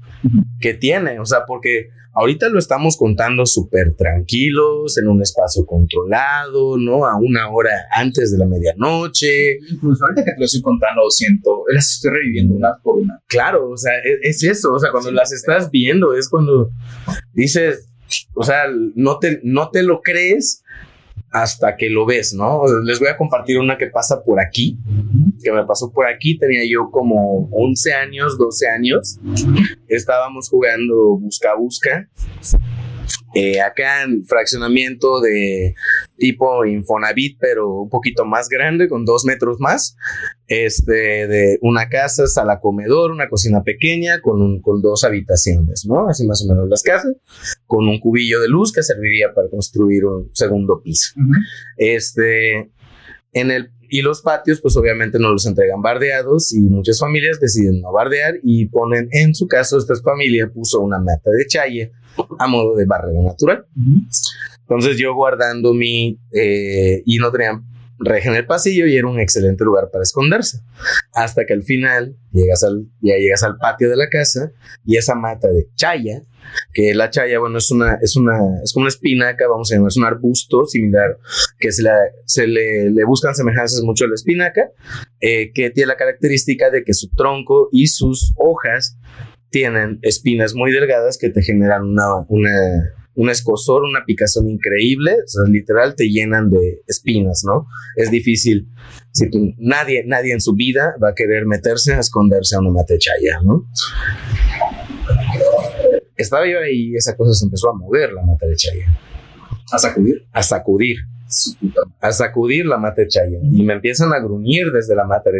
A: que tiene, o sea, porque ahorita lo estamos contando súper tranquilos, en un espacio controlado, ¿no? A una hora antes de la medianoche.
C: Incluso ahorita que te lo estoy contando, siento, las estoy reviviendo una por una.
A: Claro, o sea, es, es eso, o sea, cuando las estás viendo es cuando dices, o sea, no te, no te lo crees hasta que lo ves, ¿no? Les voy a compartir una que pasa por aquí, que me pasó por aquí, tenía yo como 11 años, 12 años, estábamos jugando busca busca eh, acá en fraccionamiento de tipo Infonavit, pero un poquito más grande, con dos metros más. Este, de una casa, sala comedor, una cocina pequeña con, con dos habitaciones, ¿no? Así más o menos las casas, con un cubillo de luz que serviría para construir un segundo piso. Este, en el y los patios, pues obviamente no los entregan bardeados y muchas familias deciden no bardear y ponen, en su caso, esta familia puso una mata de chaye a modo de barrera natural. Entonces yo guardando mi, eh, y no tenían reja en el pasillo y era un excelente lugar para esconderse. Hasta que al final llegas al, ya llegas al patio de la casa y esa mata de chaya que la chaya, bueno, es una, es una, es como una espinaca, vamos a llamar, es un arbusto similar, que se, la, se le, le, buscan semejanzas mucho a la espinaca, eh, que tiene la característica de que su tronco y sus hojas tienen espinas muy delgadas que te generan una, una, un escosor, una picazón increíble, o sea, literal te llenan de espinas, ¿no? Es difícil. Si tú, nadie, nadie en su vida va a querer meterse a esconderse a una matechaya, ¿no? estaba yo ahí y esa cosa se empezó a mover la Chayanne.
C: ¿A sacudir?
A: A sacudir. A sacudir la Chayanne. Y me empiezan a gruñir desde la mata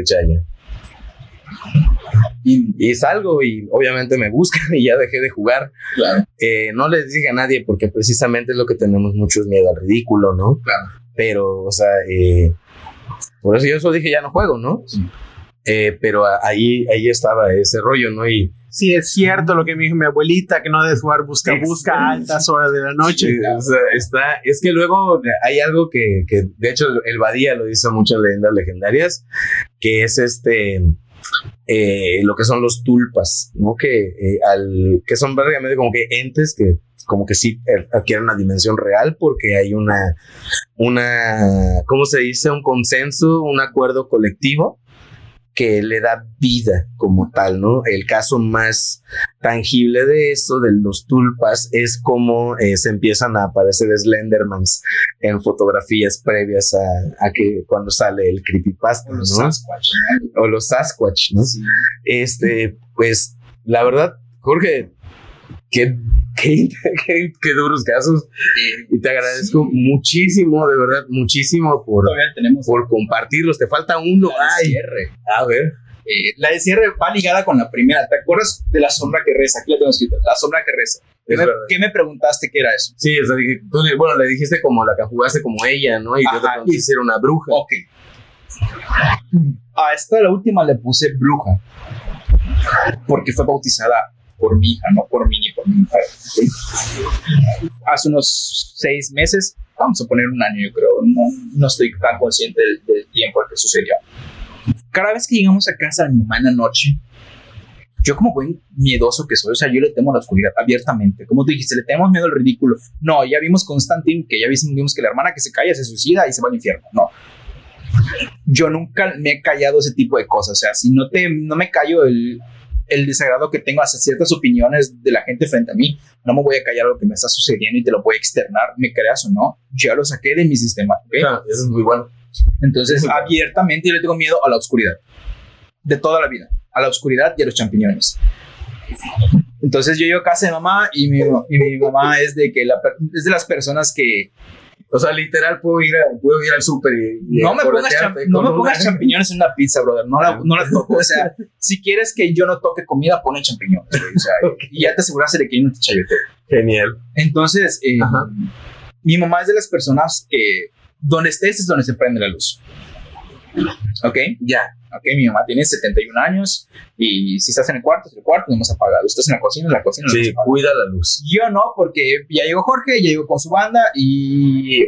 A: Chayanne. Y, salgo y obviamente me buscan y ya dejé de jugar.
C: Claro.
A: Eh, no les dije a nadie porque precisamente es lo que tenemos mucho miedo al ridículo, ¿no?
C: Claro.
A: Pero, o sea, eh, por eso yo eso dije ya no juego, ¿no? Eh, pero ahí, ahí estaba ese rollo, ¿no? Y
B: sí es cierto lo que me dijo mi abuelita, que no debes jugar busca busca a altas horas de la noche.
A: o sea, está, es que luego hay algo que, que, de hecho, el Badía lo dice muchas leyendas legendarias, que es este, eh, lo que son los tulpas, ¿no? Que, eh, al, que son básicamente como que entes que como que sí adquieren una dimensión real porque hay una, una, ¿cómo se dice? Un consenso, un acuerdo colectivo que le da vida como tal, ¿no? El caso más tangible de eso, de los tulpas, es como eh, se empiezan a aparecer Slendermans en fotografías previas a, que cuando sale el creepypasta,
C: o los
A: ¿no?
C: Sasquatch.
A: O los Sasquatch, ¿no? Este, pues, la verdad, Jorge, qué, qué, qué, duros casos. y te agradezco muchísimo, de verdad, muchísimo por, por compartirlos. Te falta uno.
C: Ay,
A: a ver.
C: Eh, la de cierre va ligada con la primera. ¿Te acuerdas de la sombra que reza? Aquí la tengo escrita. La sombra que reza. ¿Qué me, ¿Qué me, preguntaste qué era eso?
A: Sí, o sea, tú, bueno, le dijiste como la que jugaste como ella, ¿no? Y yo te pregunté si era una bruja.
C: Ok. A esta, la última, le puse bruja. Porque fue bautizada por mi hija, no por mí ni por mi padre. Hace unos seis meses, vamos a poner un año, yo creo, no, no estoy tan consciente del, del tiempo que sucedió. Cada vez que llegamos a casa de mi mamá en la noche, yo como buen miedoso que soy, o sea, yo le temo a la oscuridad abiertamente. Como tú dijiste, le tenemos miedo al ridículo. No, ya vimos Constantine, que ya vimos que la hermana que se calla se suicida y se va al infierno. No. Yo nunca me he callado ese tipo de cosas. O sea, si no, te, no me callo el, el desagrado que tengo hacia ciertas opiniones de la gente frente a mí, no me voy a callar lo que me está sucediendo y te lo voy a externar, me creas o no, ya lo saqué de mi sistema.
A: Claro, eso es muy bueno.
C: Entonces, abiertamente yo le tengo miedo a la oscuridad, de toda la vida, a la oscuridad y a los champiñones. Entonces yo llego a casa de mamá y mi, y mi mamá es de que la, es de las personas que
A: o sea, literal, puedo ir, puedo ir al súper y,
C: No me pongas, no me pongas champiñones en una pizza, brother. No la, no la toco. O sea, si quieres que yo no toque comida, pone champiñones. O sea, y ya te aseguraste de que yo no te chayote.
A: Genial.
C: Entonces, eh, mi mamá es de las personas que donde estés es donde se prende la luz. ¿Ok?
A: Ya.
C: Ok, mi mamá tiene 71 años y si estás en el cuarto, es el cuarto, no hemos apagado. Estás en la cocina, en la cocina.
A: Sí, cuida la luz.
C: Yo no, porque ya llegó Jorge, ya llegó con su banda y.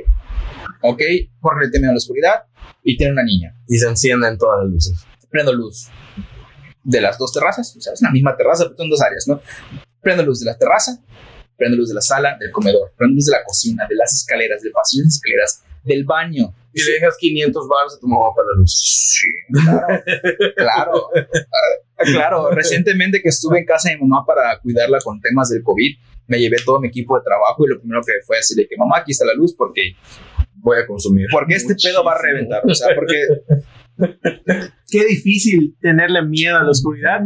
C: Ok, Jorge le teme a la oscuridad y tiene una niña.
A: Y se encienden todas las luces.
C: Prendo luz de las dos terrazas, o sea, es la misma terraza, pero son dos áreas, ¿no? Prendo luz de la terraza, prendo luz de la sala, del comedor, prendo luz de la cocina, de las escaleras, del pasillo de las escaleras, del baño.
A: Y le dejas 500 baros a tu mamá para la luz.
C: Sí, claro. claro. Ah, claro. Recientemente que estuve en casa de mi mamá para cuidarla con temas del COVID, me llevé todo mi equipo de trabajo y lo primero que fue decirle que mamá, aquí está la luz porque
A: voy a consumir.
C: Porque este pedo va a reventar. O sea, porque
B: Qué difícil tenerle miedo a la oscuridad.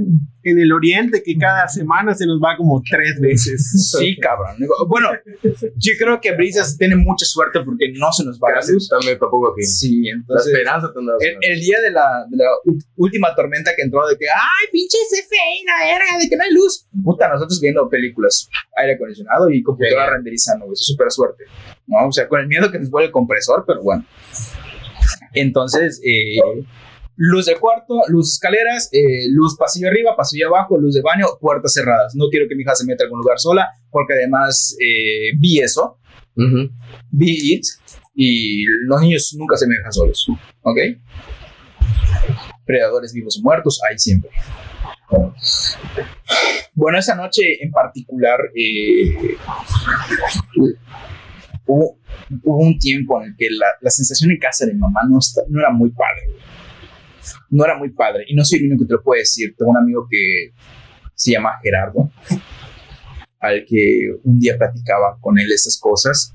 B: En el oriente, que cada semana se nos va como tres veces.
C: Sí, cabrón. Bueno, yo creo que Brisas tiene mucha suerte porque no se nos va la luz.
A: También tampoco aquí.
C: Sí, entonces.
A: la esperanza
C: el, el, día de la, de la, última tormenta que entró, de que, ay, pinche CFE, la verga, de que no hay luz. Puta, nosotros viendo películas, aire acondicionado y computadora renderizando, eso es súper suerte. ¿no? O sea, con el miedo que nos vuelve el compresor, pero bueno. Entonces, eh, luz de cuarto, luz escaleras, eh, luz pasillo arriba, pasillo abajo, luz de baño, puertas cerradas. No quiero que mi hija se meta a algún lugar sola, porque además eh, vi eso, vi it, y los niños nunca se me dejan solos, ¿ok? Predadores vivos o muertos, ahí siempre. Bueno, esa noche en particular hubo, un tiempo en el que la, sensación en casa de mi mamá no, no era muy padre. No era muy padre. Y no soy el único que te lo puede decir. Tengo un amigo que se llama Gerardo, al que un día platicaba con él estas cosas.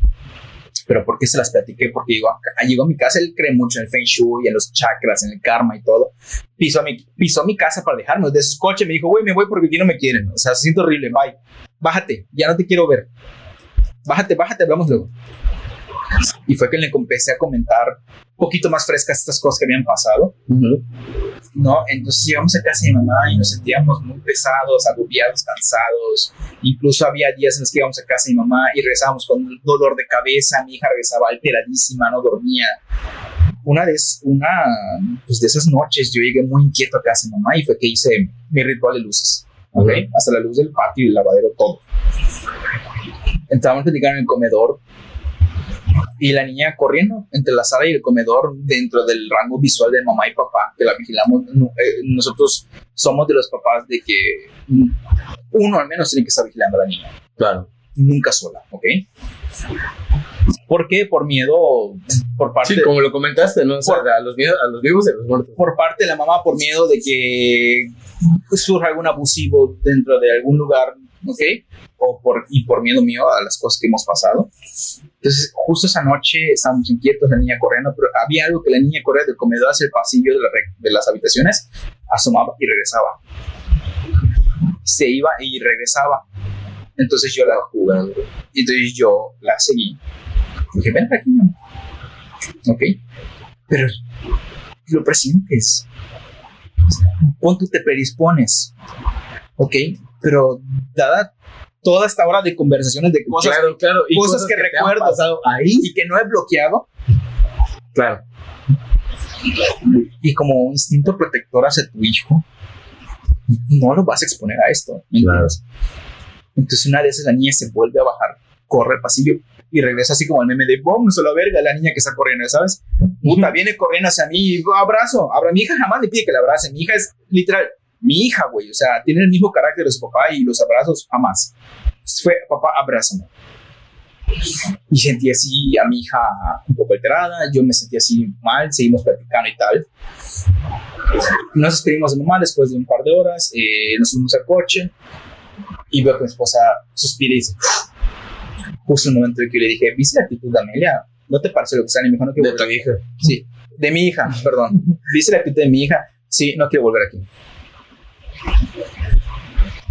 C: Pero ¿por qué se las platiqué? Porque llegó a, llegó a mi casa, él cree mucho en el Feng Shui, en los chakras, en el karma y todo. Pisó mi, pisó mi casa para dejarme. De su coche me dijo, güey, me voy porque aquí no me quieren. O sea, se siente horrible, bye. Bájate, ya no te quiero ver bájate, bájate, hablamos luego. Y fue que le empecé a comentar un poquito más frescas estas cosas que habían pasado. ¿No? Entonces llegamos a casa de mi mamá y nos sentíamos muy pesados, agobiados, cansados. Incluso había días en los que íbamos a casa de mi mamá y regresábamos con dolor de cabeza. Mi hija regresaba alteradísima, no dormía. Una de, una, pues de esas noches yo llegué muy inquieto a casa de mi mamá y fue que hice mi ritual de luces. ¿okay? Hasta la luz del patio y el lavadero, todo entramos a platicar en el comedor y la niña corriendo entre la sala y el comedor dentro del rango visual de mamá y papá, que la vigilamos. Eh, nosotros somos de los papás de que uno al menos tiene que estar vigilando a la niña.
A: Claro.
C: Nunca sola, ¿ok? ¿Por qué? Por miedo, por parte...
A: Sí, como lo comentaste, ¿no? a, los a los vivos y a los muertos.
C: Por parte de la mamá, por miedo de que surja algún abusivo dentro de algún lugar, ¿ok? o por, y por miedo mío a las cosas que hemos pasado. Entonces, justo esa noche estábamos inquietos, la niña corriendo, pero había algo que la niña corría del comedor hacia el pasillo de, de las habitaciones, asomaba y regresaba. Se iba y regresaba. Entonces yo la jugando. Entonces yo la seguí. Dije, ven aquí, Ok. Pero lo presientes. Pon tú te predispones. Ok. Pero dada toda esta hora de conversaciones de cosas,
A: claro,
C: Y cosas, que, recuerdo ahí y que no he bloqueado.
A: Claro.
C: Y como instinto protector hacia tu hijo, no lo vas a exponer a esto. Entonces una de esas la niña se vuelve a bajar, corre al pasillo y regresa así como el meme de ¡bom! Se lo verga la niña que está corriendo, ¿sabes? Puta, viene corriendo hacia mí, abrazo, abra. Mi hija jamás le pide que la abrace. Mi hija es literal, mi hija, güey, o sea, tiene el mismo carácter de su papá y los abrazos jamás. Fue, papá, abrázame. Y sentí así a mi hija un poco alterada, yo me sentí así mal, seguimos platicando y tal. Nos despedimos de mamá después de un par de horas, eh, nos subimos al coche y veo que mi esposa suspira y dice, justo el momento en que le dije, ¿viste la actitud de Amelia? ¿No te parece lo que está? Y me dijo, no quiero
A: De tu hija.
C: Sí, de mi hija, perdón. ¿Viste la actitud de mi hija? Sí, no quiero volver aquí.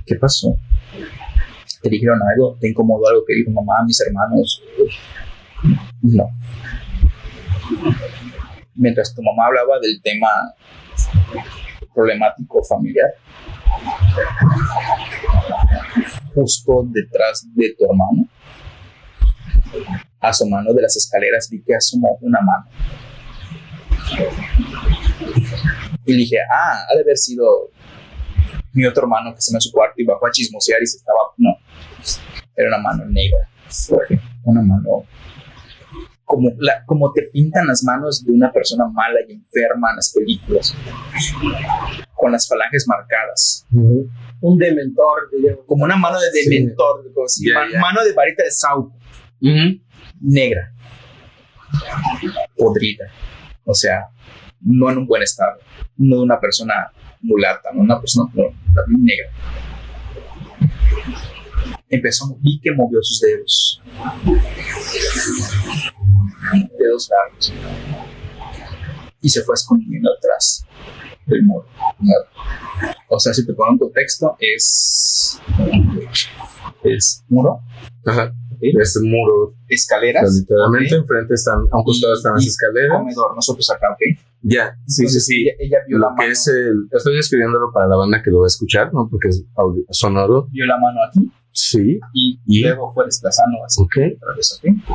C: ¿Qué pasó? ¿Te dijeron algo? ¿Te incomodó algo que dijo mamá, mis hermanos? No. Mientras tu mamá hablaba del tema problemático familiar, justo detrás de tu hermano, asomando de las escaleras, vi que asomó una mano. Y dije, ah, ha de haber sido mi otro hermano que se me a su cuarto y bajó a chismosear y se estaba, no, era una mano negra, una mano como, la, como te pintan las manos de una persona mala y enferma en las películas, con las falanges marcadas.
B: Un dementor,
C: como una mano de dementor, mano de varita de sauco, negra, podrida, o sea, no en un buen estado, no de una persona mulata, ¿no? una persona negra. Empezó, vi que movió sus dedos. Dedos largos. y se fue escondiendo atrás del muro. O sea, si te pongo en contexto, es. Es muro.
A: Ajá. Es un muro.
C: Escaleras.
A: Literalmente enfrente están, a un costado
C: Y-
A: están las escaleras.
C: Comedor, nosotros acá, ¿ok?
A: Ya, sí, sí,
C: Entonces,
A: sí.
C: Ella, ella vio la
A: Lo que
C: mano.
A: es el. Estoy escribiéndolo para la banda que lo va a escuchar, ¿no? Porque es audio- sonoro.
C: Vio la mano aquí
A: Sí.
C: y,
A: ¿Y?
C: luego fue desplazando así.
A: Ok.
C: otra vez, ¿ok?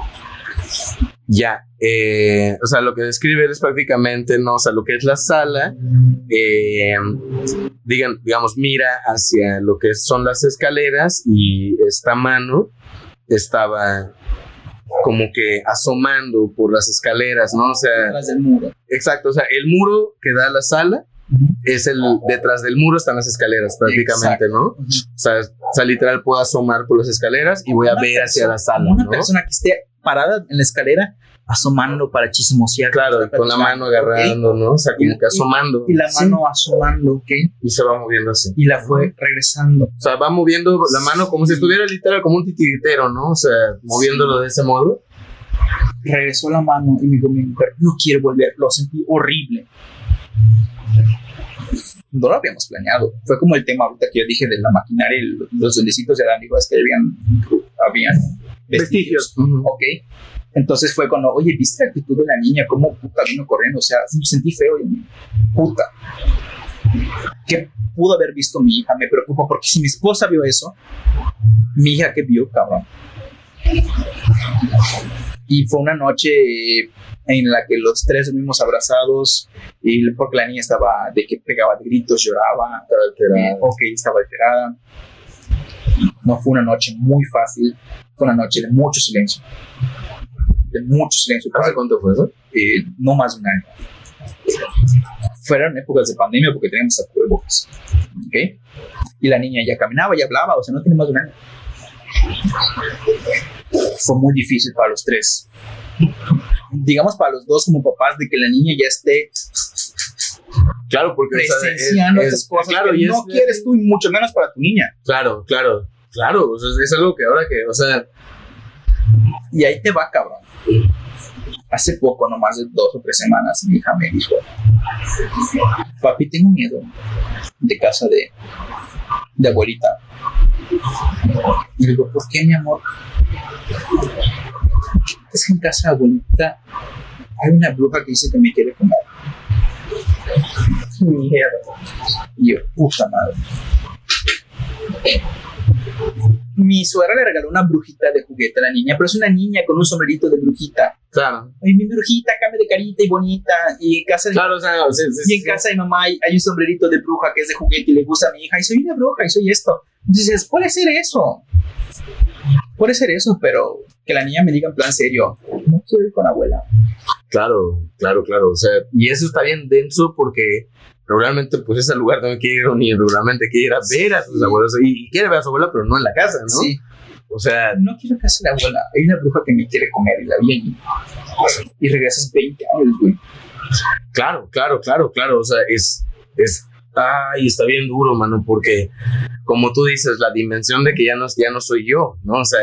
A: Ya, eh, o sea, lo que describe es prácticamente, ¿no? O sea, lo que es la sala, eh, digan, digamos, mira hacia lo que son las escaleras y esta mano estaba como que asomando por las escaleras, ¿no? O sea,
C: Detrás del muro.
A: exacto, o sea, el muro que da a la sala es el, detrás del muro están las escaleras prácticamente, ¿no? O sea, o sea, literal puedo asomar por las escaleras y voy a
C: Una
A: ver hacia la sala,
C: Una
A: ¿no?
C: persona que esté parada en la escalera asomando para chismosear.
A: Claro, con la mano agarrando, ¿no? O sea, como
C: Y-
A: que asomando.
C: Y la
A: Sí,
C: mano asomando, ¿ok?
A: y se va moviendo así.
C: Y la fue regresando.
A: O sea, va moviendo la mano como si estuviera literal como un titiritero, ¿no? O sea, moviéndolo de ese modo.
C: Regresó la mano y me dijo mi mujer, no quiero volver. Lo sentí horrible. No lo habíamos planeado. Fue como el tema ahorita que yo dije de la maquinaria y los duendecitos de Adán. Digo, es que habían, habían vestigios.
B: Vestigios.
C: Ok. Entonces fue cuando, oye, ¿viste la actitud de la niña? ¿Cómo puta vino corriendo? O sea, sentí feo. y, Puta. ¿Qué pudo haber visto mi hija? Me preocupa porque si mi esposa vio eso, mi hija que vio, cabrón. Y fue una noche en la que los tres dormimos abrazados y porque la niña estaba de que pegaba gritos, lloraba, eh, ok, estaba alterada. No fue una noche muy fácil, fue una noche de mucho silencio. Mucho silencio.
A: ¿Hace cuánto fue eso?
C: Eh, no más de un año. Fueron épocas de pandemia porque teníamos a cubrebocas. ¿Ok? Y la niña ya caminaba, ya hablaba, o sea, no tiene más de un año. Fue muy difícil para los tres. Digamos para los dos como papás de que la niña ya esté
A: Claro, porque
C: presenciando
A: es-
C: estas cosas
A: claro,
C: que
A: y
C: no
A: es-
C: quieres tú y mucho menos para tu niña.
A: Claro, claro, claro. O sea, es algo que ahora que, o sea,
C: Y ahí te va, cabrón. Hace poco, no más de dos o tres semanas, mi hija me dijo, papi, tengo miedo de casa de, de abuelita. Y le digo, ¿por qué, mi amor? Es que en casa de abuelita hay una bruja que dice que me quiere comer. Mierda. Y yo, puta madre. Mi suegra le regaló una brujita de juguete a la niña, pero es una niña con un sombrerito de brujita.
A: claro.
C: Ay, mi brujita, cambia de carita y bonita. Y en casa de,
A: Claro, o sea, sí, sí,
C: y en
A: sí.
C: casa de mamá hay, hay un sombrerito de bruja que es de juguete y le gusta a mi hija. Y soy una bruja y soy esto. Entonces puede ser eso. Puede ser eso, pero que la niña me diga en plan serio, no quiero ir con abuela.
A: Claro, claro, claro. O sea, y eso está bien denso porque regularmente, pues, ese lugar no quiere ir ni regularmente quiere ir a ver a sus abuelos y, quiere ver a su abuela, pero no en la casa, ¿no?
C: Sí,
A: O sea,
C: no quiero casa de la abuela. Hay una bruja que me quiere comer y la vi allí. Y regresas 20 años, güey.
A: Claro, claro, claro, claro. O sea, es, es, ay, está bien duro, mano, porque como tú dices, la dimensión de que ya no, ya no soy yo, ¿no? O sea,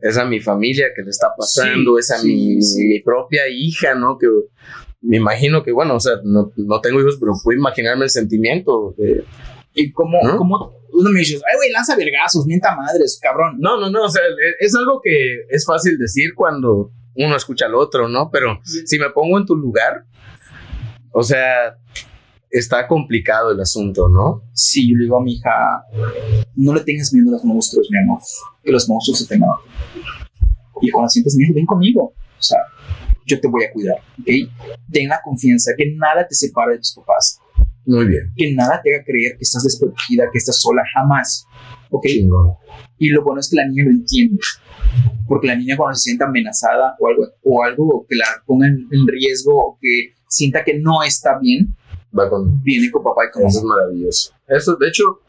A: es a mi familia que le está pasando,
C: Sí,
A: es a
C: sí,
A: mi,
C: sí.
A: mi propia hija, ¿no? Que me imagino que, bueno, o sea, no, no tengo hijos, pero puedo imaginarme el sentimiento. de-
C: Y como,
A: ¿No?
C: como uno me dice, ay, güey, lanza vergazos, mienta madres, cabrón.
A: no, no, no, o sea, es, es algo que es fácil decir cuando uno escucha al otro, ¿no? Pero si me pongo en tu lugar, o sea, está complicado el asunto, ¿no?
C: Sí, yo le digo a mi hija, no le tengas miedo a los monstruos, mi amor, que los monstruos se tengan. Y cuando sientes miedo, ven conmigo. O sea, yo te voy a cuidar, ¿ok? Ten la confianza que nada te separe de tus papás,
A: Muy bien.
C: que nada te haga creer que estás desprotegida, que estás sola, jamás, ¿ok?
A: Chingón.
C: Y lo bueno es que la niña lo entiende. Porque la niña cuando se sienta amenazada o algo, o algo que la ponga en, en riesgo o que sienta que no está bien,
A: Va con.
C: viene con papá y con
A: Eso es maravilloso. Eso, de hecho,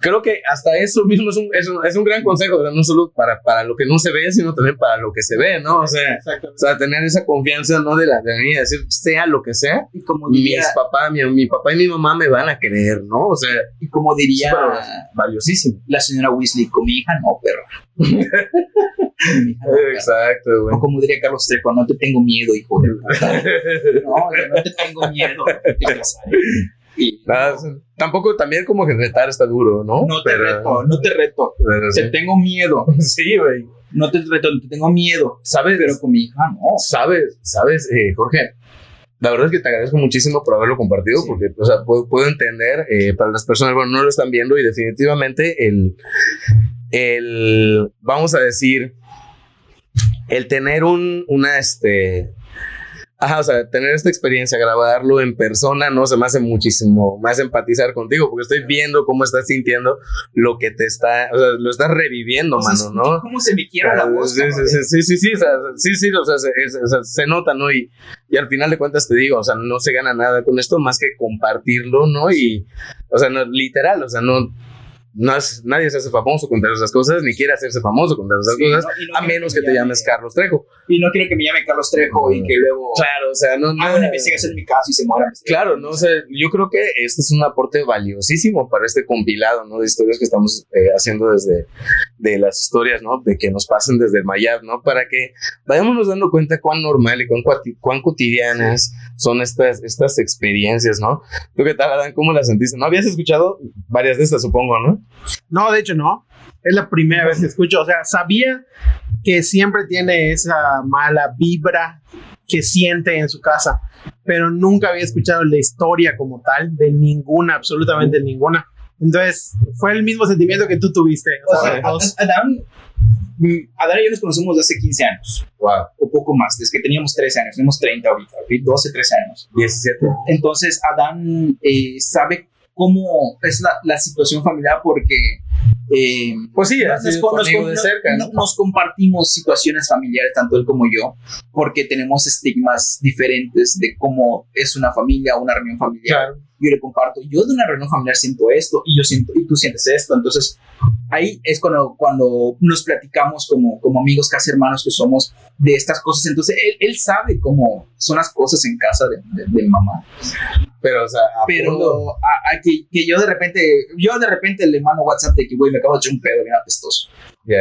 A: creo que hasta eso mismo es un, es un, es un gran consejo, o sea, no solo para, para lo que no se ve, sino también para lo que se ve, ¿no? O sea, o sea tener esa confianza, ¿no? De la, de la niña, decir, sea lo que sea,
C: Y como diría,
A: mis papás, mi, mi papá y mi mamá me van a creer, ¿no? O sea,
C: y como diría
A: valiosísimo.
C: la señora Weasley, con mi hija no, perra.
A: Exacto, güey.
C: O como diría Carlos Trejo, no te tengo miedo, hijo de. No, yo no te tengo miedo.
A: Y, tampoco también como que retar está duro, ¿no?
C: No te reto, no te reto. te tengo miedo.
A: Sí, güey.
C: No te reto, te tengo miedo. ¿Sabes? Pero con mi hija, no.
A: ¿Sabes? ¿Sabes, eh, Jorge? La verdad es que te agradezco muchísimo por haberlo compartido, porque, o sea, puedo, puedo entender, eh, para las personas, bueno, no lo están viendo y definitivamente el, el, vamos a decir, el tener un, una, este, Ajá, o sea, tener esta experiencia, grabarlo en persona, no se me hace muchísimo más empatizar contigo, porque estoy viendo cómo estás sintiendo lo que te está, o sea, lo estás reviviendo, mano, ¿no?
C: ¿Cómo se me quiera la voz?
A: Sí, sí, sí, sí, o sea, sí, sí, o sea, se, o sea, se nota, ¿no? Y, y al final de cuentas te digo, o sea, no se gana nada con esto más que compartirlo, ¿no? Y, o sea, no, literal, o sea, no no nadie se hace famoso con esas cosas, ni quiere hacerse famoso con esas cosas, a menos que, te llames Carlos Trejo.
C: Y no quiero que me llame Carlos Trejo y que luego.
A: Claro, o sea, no.
C: Haga una investigación en mi caso y se muera.
A: Claro, no, o sea, yo creo que este es un aporte valiosísimo para este compilado, ¿no? De historias que estamos eh, haciendo desde de las historias, ¿no? De que nos pasen desde el Mayab, ¿no? Para que vayámonos dando cuenta cuán normal y cuán, cuán cotidianas son estas, estas experiencias, ¿no? ¿Tú qué tal, Adán? ¿Cómo las sentiste? ¿No habías escuchado varias de estas, supongo, no?
B: No, de hecho no. Es la primera vez que escucho. O sea, sabía que siempre tiene esa mala vibra que siente en su casa, pero nunca había escuchado la historia como tal de ninguna, absolutamente ninguna. Entonces, fue el mismo sentimiento que tú tuviste.
C: O sea, Adán, mm, Adán y yo nos conocemos desde hace 15 años.
A: Wow.
C: O poco más, desde que teníamos 13 años. Tenemos 30 ahorita, 12, 13 años.
A: 17.
C: Entonces, Adán eh, sabe cómo es la, la situación familiar porque eh,
A: pues sí,
C: nos, de cerca, nos, compartimos situaciones familiares, tanto él como yo, porque tenemos estigmas diferentes de cómo es una familia, una reunión familiar. Yo le comparto, yo de una reunión familiar siento esto y yo siento y tú sientes esto, entonces ahí es cuando, cuando nos platicamos como, como amigos, casi hermanos que somos de estas cosas, entonces él, él sabe cómo son las cosas en casa de, de, mamá.
A: Pero, o sea,
C: pero a, que, que, yo de repente, yo de repente le mando WhatsApp de que, güey, me acabo de echar un pedo bien apestoso.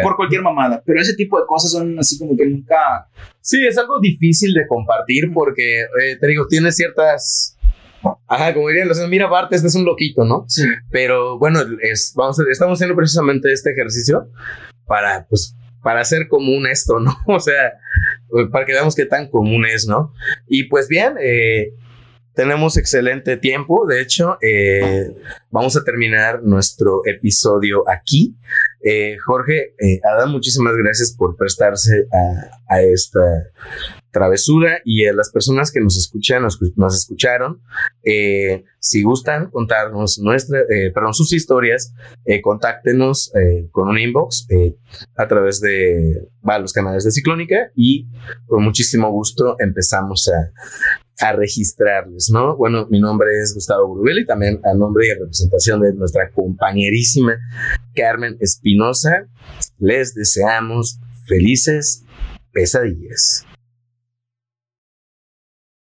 C: Por cualquier mamada. Pero ese tipo de cosas son así como que nunca.
A: Sí, es algo difícil de compartir porque, eh, te digo, tiene ciertas. Ajá, como dirían los mira, Bart, este es un loquito, ¿no?
C: Sí.
A: Pero bueno, es, vamos estamos haciendo precisamente este ejercicio para, pues, para hacer común esto, ¿no? O sea, para que veamos qué tan común es, ¿no? Y pues bien, eh, tenemos excelente tiempo, de hecho, eh, vamos a terminar nuestro episodio aquí. Eh, Jorge, eh, Adán, muchísimas gracias por prestarse a, esta travesura y a las personas que nos escuchan, nos, escucharon. Eh, si gustan contarnos nuestra, perdón, sus historias, contáctenos con un inbox a través de los canales de Ciclónica y con muchísimo gusto empezamos a, a registrarles, ¿no? Bueno, mi nombre es Gustavo Burubel y también a nombre y representación de nuestra compañerísima Carmen Espinosa, les deseamos felices pesadillas.